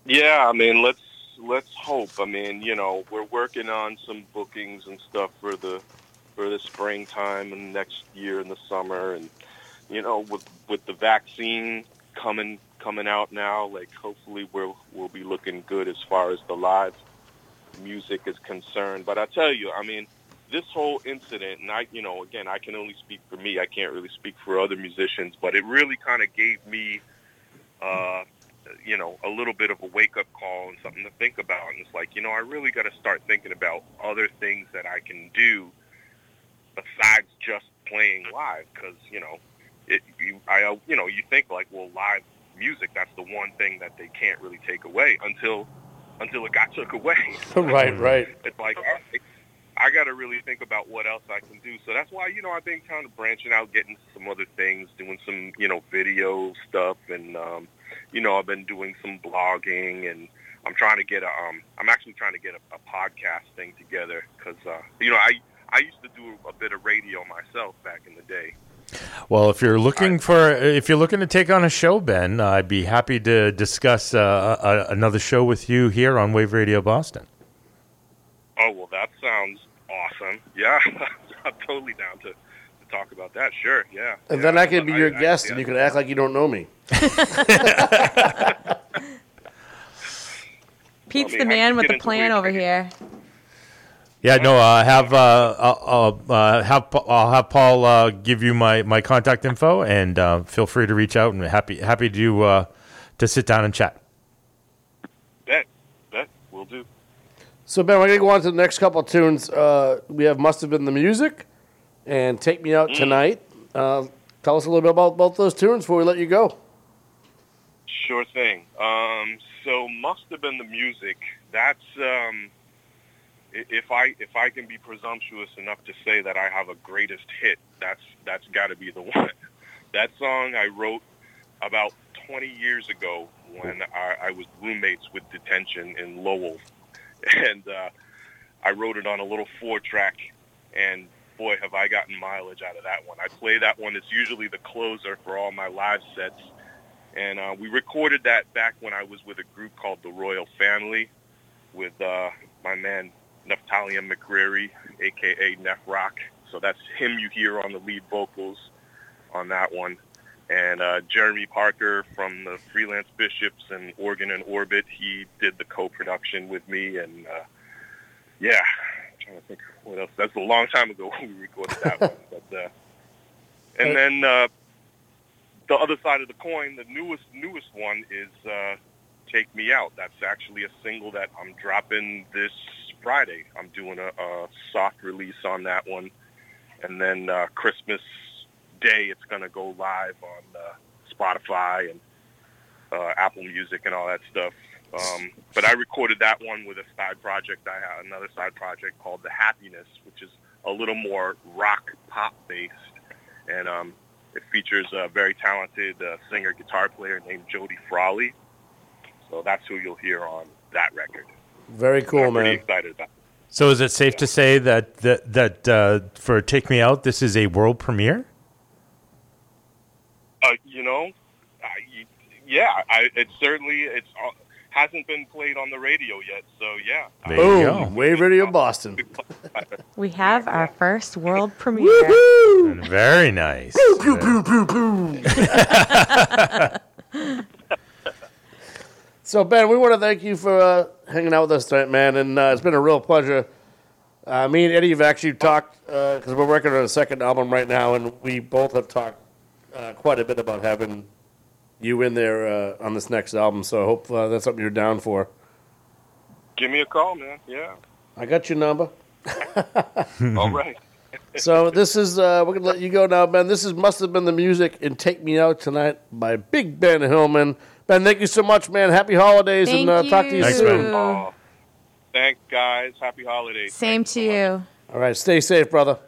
Yeah, I mean, let's let's hope. I mean, you know, we're working on some bookings and stuff for the for the springtime and next year in the summer, and you know, with with the vaccine coming coming out now, like hopefully we'll we'll be looking good as far as the live music is concerned. But I tell you, I mean, this whole incident, and I, you know, again, I can only speak for me. I can't really speak for other musicians, but it really kind of gave me. Uh, you know, a little bit of a wake up call and something to think about. And it's like, you know, I really got to start thinking about other things that I can do besides just playing live. Because you know, it, you, I, uh, you know, you think like, well, live music, that's the one thing that they can't really take away until, until it got took away. right, right. It's like, right, I got to really think about what else I can do. So that's why, you know, I've been kind of branching out, getting some other things, doing some, you know, video stuff. And, um, you know, I've been doing some blogging and I'm trying to get a, um, I'm actually trying to get a, a podcast thing together because, uh, you know, I, I used to do a bit of radio myself back in the day. Well, if you're looking for if you're looking to take on a show, Ben, uh, I'd be happy to discuss uh, a, another show with you here on Wave Radio Boston. Oh, well, that sounds awesome. Yeah, I'm totally down to, to talk about that. Sure, yeah. And yeah. then I could be your I- guest, yeah. and you could act like you don't know me. Pete's I mean, the man with the plan over here. Yeah, no, uh, have uh, I'll, I'll, uh, have Pa- I'll have Paul uh, give you my, my contact info, and uh, feel free to reach out. And happy happy to uh, to sit down and chat. Bet, bet, we'll do. So Ben, we're gonna go on to the next couple of tunes. Uh, we have "Must Have Been the Music" and "Take Me Out Tonight." Uh, tell us a little bit about both those tunes before we let you go. Sure thing. Um, so must have been the music. That's um, if I if I can be presumptuous enough to say that I have a greatest hit, that's that's got to be the one. That song I wrote about 20 years ago when I, I was roommates with detention in Lowell, and uh, I wrote it on a little four track, and boy, have I gotten mileage out of that one. I play that one. It's usually the closer for all my live sets. And uh, we recorded that back when I was with a group called the Royal Family with uh, my man Neftalian McCreary, a.k.a. Neff Rock. So that's him you hear on the lead vocals on that one. And uh, Jeremy Parker from the Freelance Bishops and Organ and Orbit, he did the co-production with me. And uh, yeah, I'm trying to think what else. That's a long time ago when we recorded that one. But uh, and then uh, the other side of the coin, the newest newest one is uh, "Take Me Out." That's actually a single that I'm dropping this Friday. I'm doing a, a soft release on that one, and then uh, Christmas Day it's going to go live on uh, Spotify and uh, Apple Music and all that stuff. Um, but I recorded that one with a side project. I have another side project called The Happiness, which is a little more rock pop based, and um, it features a very talented uh, singer guitar player named Jody Frawley. So that's who you'll hear on that record. Very cool, I'm pretty man. excited about. it. So is it safe to say that that, that uh, for Take Me Out, this is a world premiere? Uh, you know, I, yeah, I, it certainly it's uh, hasn't been played on the radio yet. So yeah, There you go. Boom. Wave Radio Boston. We have our first world premiere. Very nice. Pew, pew, pew, pew. so, Ben, we want to thank you for uh, hanging out with us tonight, man. And uh, it's been a real pleasure. Uh, me and Eddie have actually talked, because we're working on a second album right now, and we both have talked uh, quite a bit about having you in there uh, on this next album. So I hope uh, that's something you're down for. Give me a call, man. Yeah. I got your number. All right. so this is uh, we're gonna let you go now, Ben. This is must have been the music and "Take Me Out Tonight" by Big Ben Hillman. Ben, thank you so much, man. Happy holidays, and uh, talk to you you. Thanks, soon. Ben. Oh, thanks, guys. Happy holidays. Same to you. All right, stay safe, brother.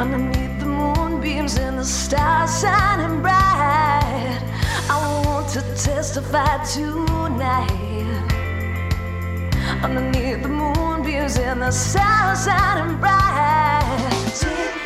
Underneath the moonbeams and the stars shining bright. I want to testify tonight. Underneath the moonbeams and the stars shining bright.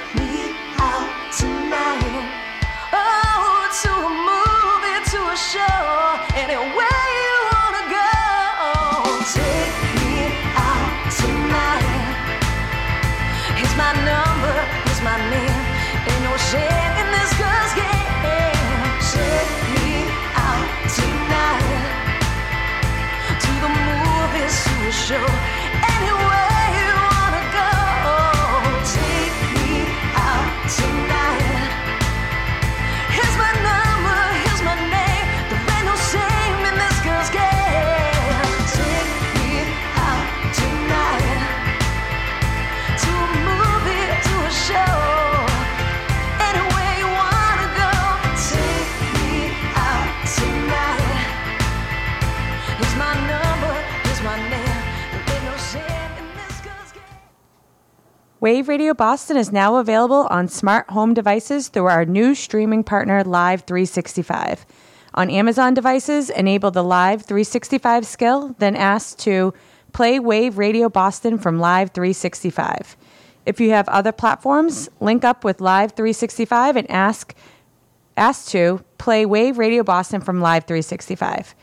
Show, Wave Radio Boston is now available on smart home devices through our new streaming partner, Live 365. On Amazon devices, enable the Live 365 skill, then ask to play Wave Radio Boston from Live 365. If you have other platforms, link up with Live 365 and ask ask to play Wave Radio Boston from Live 365.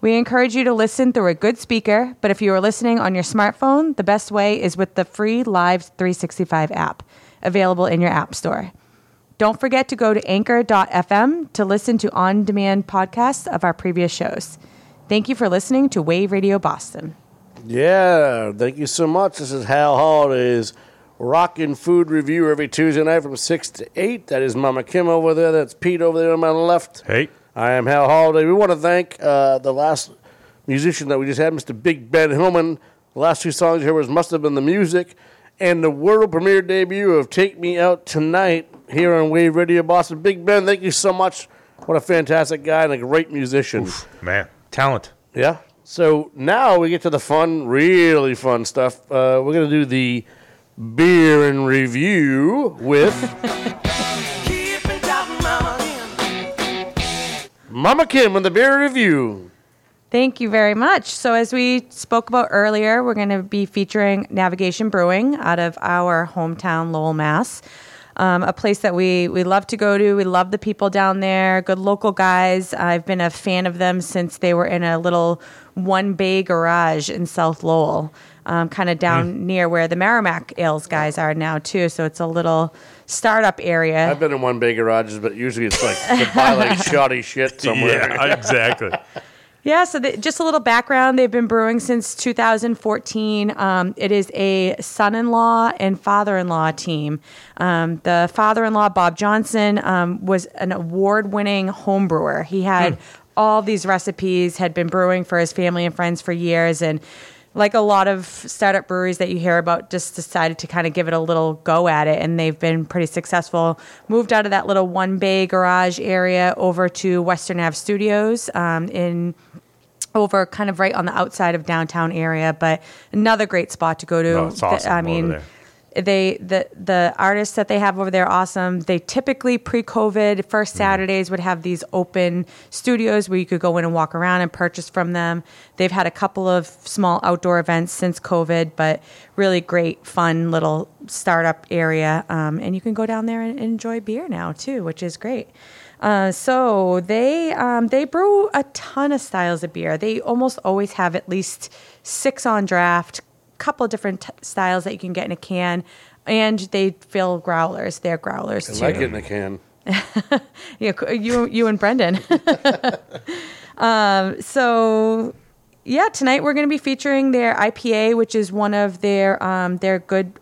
We encourage you to listen through a good speaker, but if you are listening on your smartphone, the best way is with the free Live 365 app available in your app store. Don't forget to go to anchor.fm to listen to on demand podcasts of our previous shows. Thank you for listening to Wave Radio Boston. Yeah, thank you so much. This is Hal Holiday's Rock N Food Revue every Tuesday night from 6 to 8. That is Mama Kim over there. That's Pete over there on my left. Hey. I am Hal Holiday. We want to thank uh, the last musician that we just had, Mr. Big Ben Hillman. The last two songs here was Must Have Been the Music and the world premiere debut of Take Me Out Tonight here on Wave Radio Boston. Big Ben, thank you so much. What a fantastic guy and a great musician. Man, talent. Yeah. So now we get to the fun, really fun stuff. Uh, we're going to do the beer and review with Mama Kim on the beer review. Thank you very much. So, as we spoke about earlier, we're going to be featuring Navigation Brewing out of our hometown, Lowell, Mass. Um, a place that we, we love to go to. We love the people down there, good local guys. I've been a fan of them since they were in a little one bay garage in South Lowell, um, kind of down near where the Merrimack Ales guys are now, too. So, it's a little startup area. I've been in one bay garages, but usually it's like to buy like shoddy shit somewhere. Yeah, exactly. Yeah, so the, just a little background. They've been brewing since 2014. Um, it is a son in law and father in law team. Um, the father in law, Bob Johnson, um, was an award winning home brewer. He had all these recipes, had been brewing for his family and friends for years. And like a lot of startup breweries that you hear about, just decided to kind of give it a little go at it. And they've been pretty successful. Moved out of that little one bay garage area over to Western Ave Studios um, in over kind of right on the outside of downtown area, but another great spot to go to. It's awesome I mean. They the the artists that they have over there are awesome. They typically pre-COVID first Mm. Saturdays would have these open studios where you could go in and walk around and purchase from them. They've had a couple of small outdoor events since COVID, but really great, fun little startup area. Um, and you can go down there and enjoy beer now too, which is great. Uh, so they um, they brew a ton of styles of beer. They almost always have at least six on draft, couple of different t- styles that you can get in a can, and they fill growlers. They're growlers I too. like it in a can. yeah, you you and Brendan. um, so yeah, tonight we're going to be featuring their IPA, which is one of their um, their good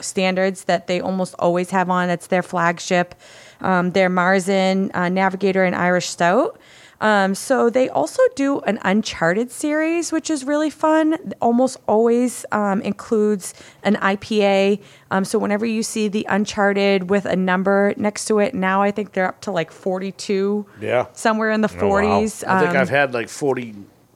standards that they almost always have on. It's their flagship. Um, their Marzen uh, Navigator and Irish Stout. Um, so they also do an Uncharted series, which is really fun. Almost always um, includes an IPA. Um, so whenever you see the Uncharted with a number next to it, now I think they're up to like 42, Yeah. somewhere in the Oh, wow. 40s. I think Um, I've had like 40,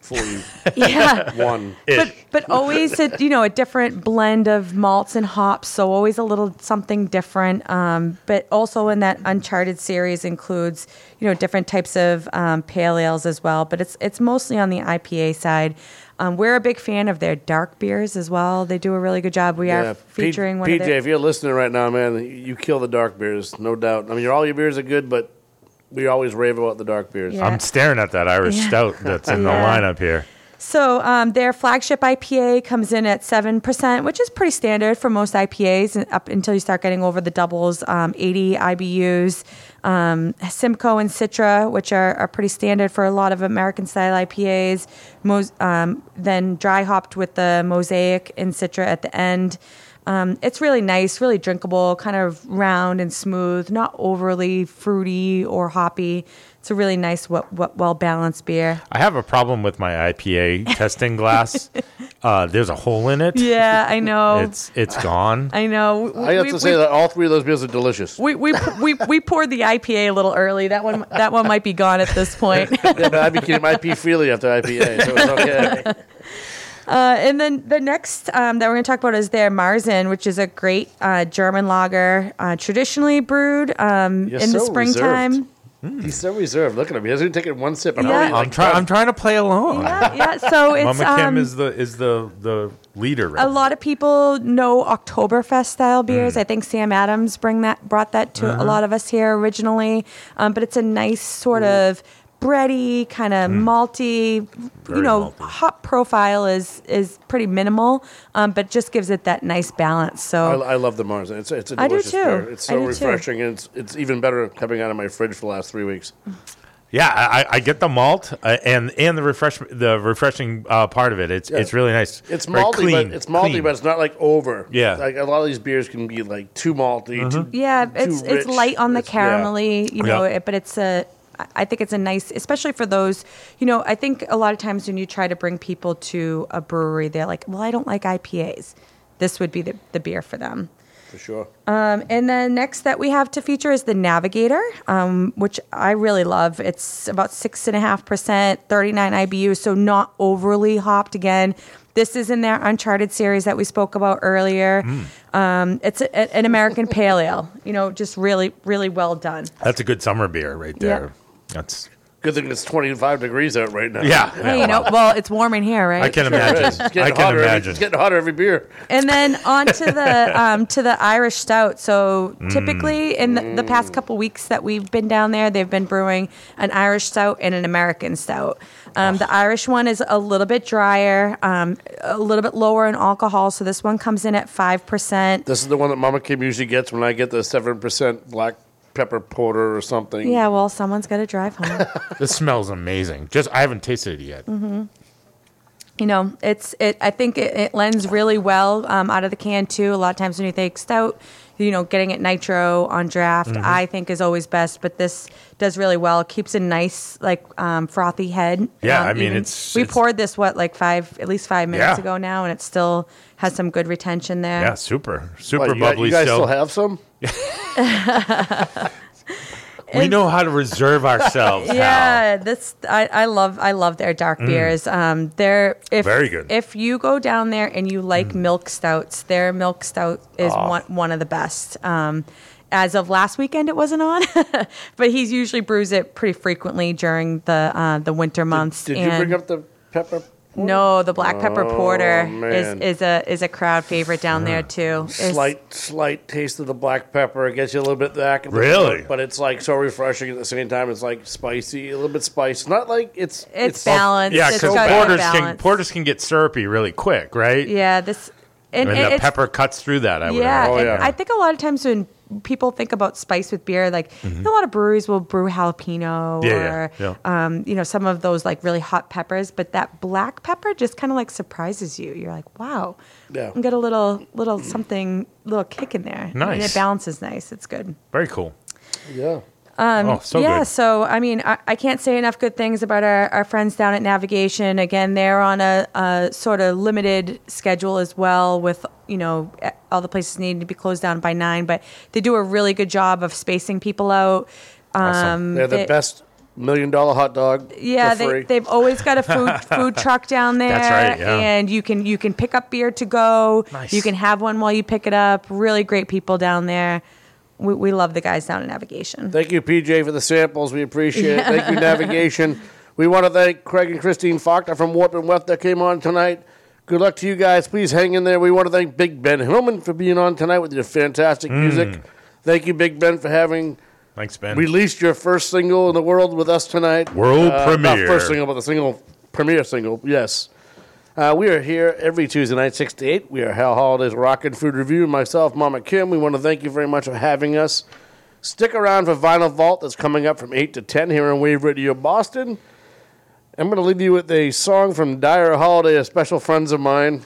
40 Yeah. one. but but always a, you know a different blend of malts and hops so always a little something different um, but also in that uncharted series includes you know different types of um, pale ales as well but it's it's mostly on the ipa side um, we're a big fan of their dark beers as well they do a really good job we are featuring P- one PJ, of their if you're listening right now, man, you kill the dark beers, no doubt. I mean, all your beers are good, but we always rave about the dark beers. Yeah. I'm staring at that Irish Yeah. stout that's in the lineup here. So um, their flagship IPA comes in at seven percent, which is pretty standard for most IPAs, up until you start getting over the doubles. Um, Eighty IBUs, um, Simcoe and Citra, which are, are pretty standard for a lot of American style IPAs. Mos- um, then dry hopped with the Mosaic and Citra at the end. Um, it's really nice, really drinkable, kind of round and smooth, not overly fruity or hoppy. It's a really nice, what, what well balanced beer. I have a problem with my IPA testing glass. Uh, there's a hole in it. Yeah, I know. It's it's gone. I know. I have We- to say we- that all three of those beers are delicious. We, we we we poured the IPA a little early. That one that one might be gone at this point. yeah, but I became IP Feely after IPA, so it's okay. Uh, and then the next um, that we're going to talk about is their Marzen, which is a great uh, German lager, uh, traditionally brewed um, You're in the so springtime. reserved. He's so reserved. Look at him. He hasn't even taken one sip. I'm Yeah. already I'm like, trying. I'm trying to play along. Yeah, yeah. So it's Mama Kim um, is the is the the leader. Right a lot of people know Oktoberfest style beers. I think Sam Adams bring that brought that to a Uh-huh. lot of us here originally. Um, but it's a nice sort of bready, kind of malty. Very you know, hop profile is is pretty minimal, um, but just gives it that nice balance. So I, I love the Mars. It's, it's a I do delicious too. beer. It's I so do too. refreshing, and it's, it's even better coming out of my fridge for the last three weeks. Yeah, I, I- I get the malt uh, and and the refresh the refreshing uh, part of it. It's Yeah. it's really nice. It's Very malty, clean, but it's malty, clean. but it's not like over. Yeah. like a lot of these beers can be like too malty. Too, Yeah, too it's it's light on the It's- yeah. caramelly, you know, Yeah. it, but it's a. I think it's a nice, especially for those, you know. I think a lot of times when you try to bring people to a brewery, they're like, "Well, I don't like IPAs." This would be the, the beer for them. for sure. Um, and then next that we have to feature is the Navigator, um, which I really love. It's about six and a half percent, 39 IBU, so not overly hopped. Again, this is in their Uncharted series that we spoke about earlier. Um, it's a, a- an American pale ale, you know, just really, really well done. That's a good summer beer right there. That's Good thing it's 25 degrees out right now. Yeah. Hey, you know, well, it's warm in here, right? I can Sure imagine. is. It's getting I can hotter every- imagine. it's getting hotter every beer. And then on to the um, to the Irish stout. So Mm. typically in the, the past couple weeks that we've been down there, they've been brewing an Irish stout and an American stout. Um, Oh. The Irish one is a little bit drier, um, a little bit lower in alcohol. So this one comes in at five percent. This is the one that Mama Kim usually gets when I get the 7% black pepper porter or something. Yeah, well, someone's got to drive home. this smells amazing. Just I haven't tasted it yet. hmm You know, it's it. I think it, it lends really well um, out of the can too. A lot of times when you think stout, you know, getting it nitro on draft, Mhm. I think is always best. But this does really well. It keeps a nice like um, frothy head. Yeah, Um, I mean, even- it's- we it's- poured this what like five at least five minutes Yeah. ago now, and it still has some good retention there. Yeah, super, super What, you got- bubbly. you guys still. still have some? we know how to reserve ourselves. Hal. Yeah, this I, I love I love their dark Mm. beers. Um, they're if Very good. If you go down there and you like milk stouts, their milk stout is Oh. one one of the best. Um, as of last weekend, it wasn't on, but he's usually brews it pretty frequently during the uh, the winter months. Did you and- bring up the pepper? No, the black pepper Oh, porter is, man. is a is a crowd favorite down there too. It's- Slight, slight taste of the black pepper. It gets you a little bit back. Really? throat, But it's like so refreshing at the same time. It's like spicy, a little bit spicy. Not like it's It's balanced. Yeah, because got porters can porters can get syrupy really quick, right? Yeah, this and, And, and the pepper cuts through that. I would. yeah, imagine. Oh, and I think a lot of times when people think about spice with beer, like you know, a lot of breweries will brew jalapeno Mm-hmm. Yeah, or yeah, Um, you know some of those like really hot peppers, but that black pepper just kind of like surprises you. You're like, wow, Yeah. and get a little little something, little kick in there. and Nice. it balances nice. It's good. Very cool. Yeah. Um, Oh, so yeah, good. so I mean, I, I can't say enough good things about our, our friends down at Navigation. Again, they're on a, a sort of limited schedule as well, with you know all the places needing to be closed down by nine, but they do a really good job of spacing people out. Um, They're the they- best million dollar hot dog. Yeah, for they, free. they've always got a food food truck down there, That's right, yeah. and you can you can pick up beer to go. Nice. You can have one while you pick it up. Really great people down there. We, we love the guys down in Navigation. Thank you, PJ, for the samples. We appreciate it. Thank you, Navigation. We want to thank Craig and Christine Faulkner from Warp and Weft that came on tonight. Good luck to you guys. Please hang in there. We want to thank Big Ben Hillman for being on tonight with your fantastic Mm. music. Thank you, Big Ben, for having Thanks, Ben. released your first single in the world with us tonight. World Not premiere. first single, but the single premiere single. Yes. Uh, we are here every Tuesday night, 6 to 8. We are Hal Holiday's Rock N Food Revue. Myself, Mama Kim. We want to thank you very much for having us. Stick around for Vinyl Vault that's coming up from 8 to 10 here on Wave Radio Boston. I'm going to leave you with a song from Dire Holiday, a special friends of mine,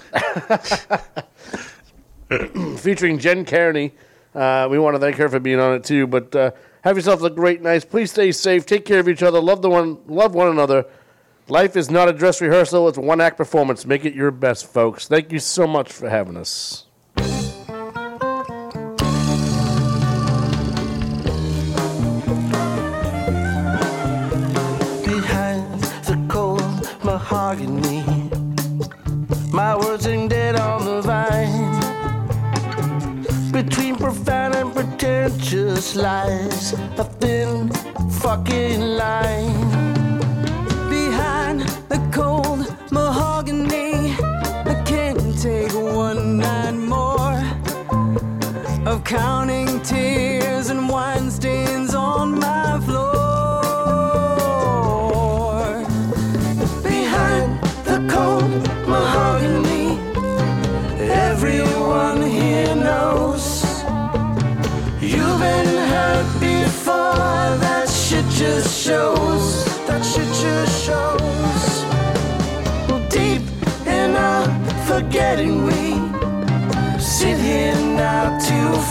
featuring Jen Kearney. Uh, we want to thank her for being on it too. But uh, have yourself a great night. Please stay safe. Take care of each other. Love the one. Love one another. Life is not a dress rehearsal. It's one act performance. Make it your best, folks. Thank you so much for having us. Pretentious lies, a thin fucking line. behind the cold mahogany. I can't take one night more of counting tears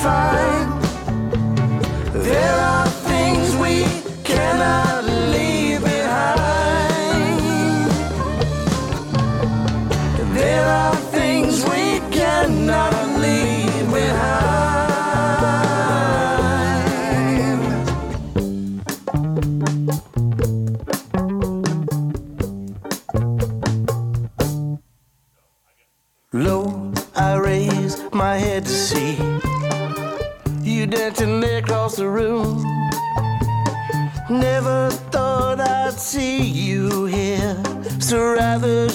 find. There are rather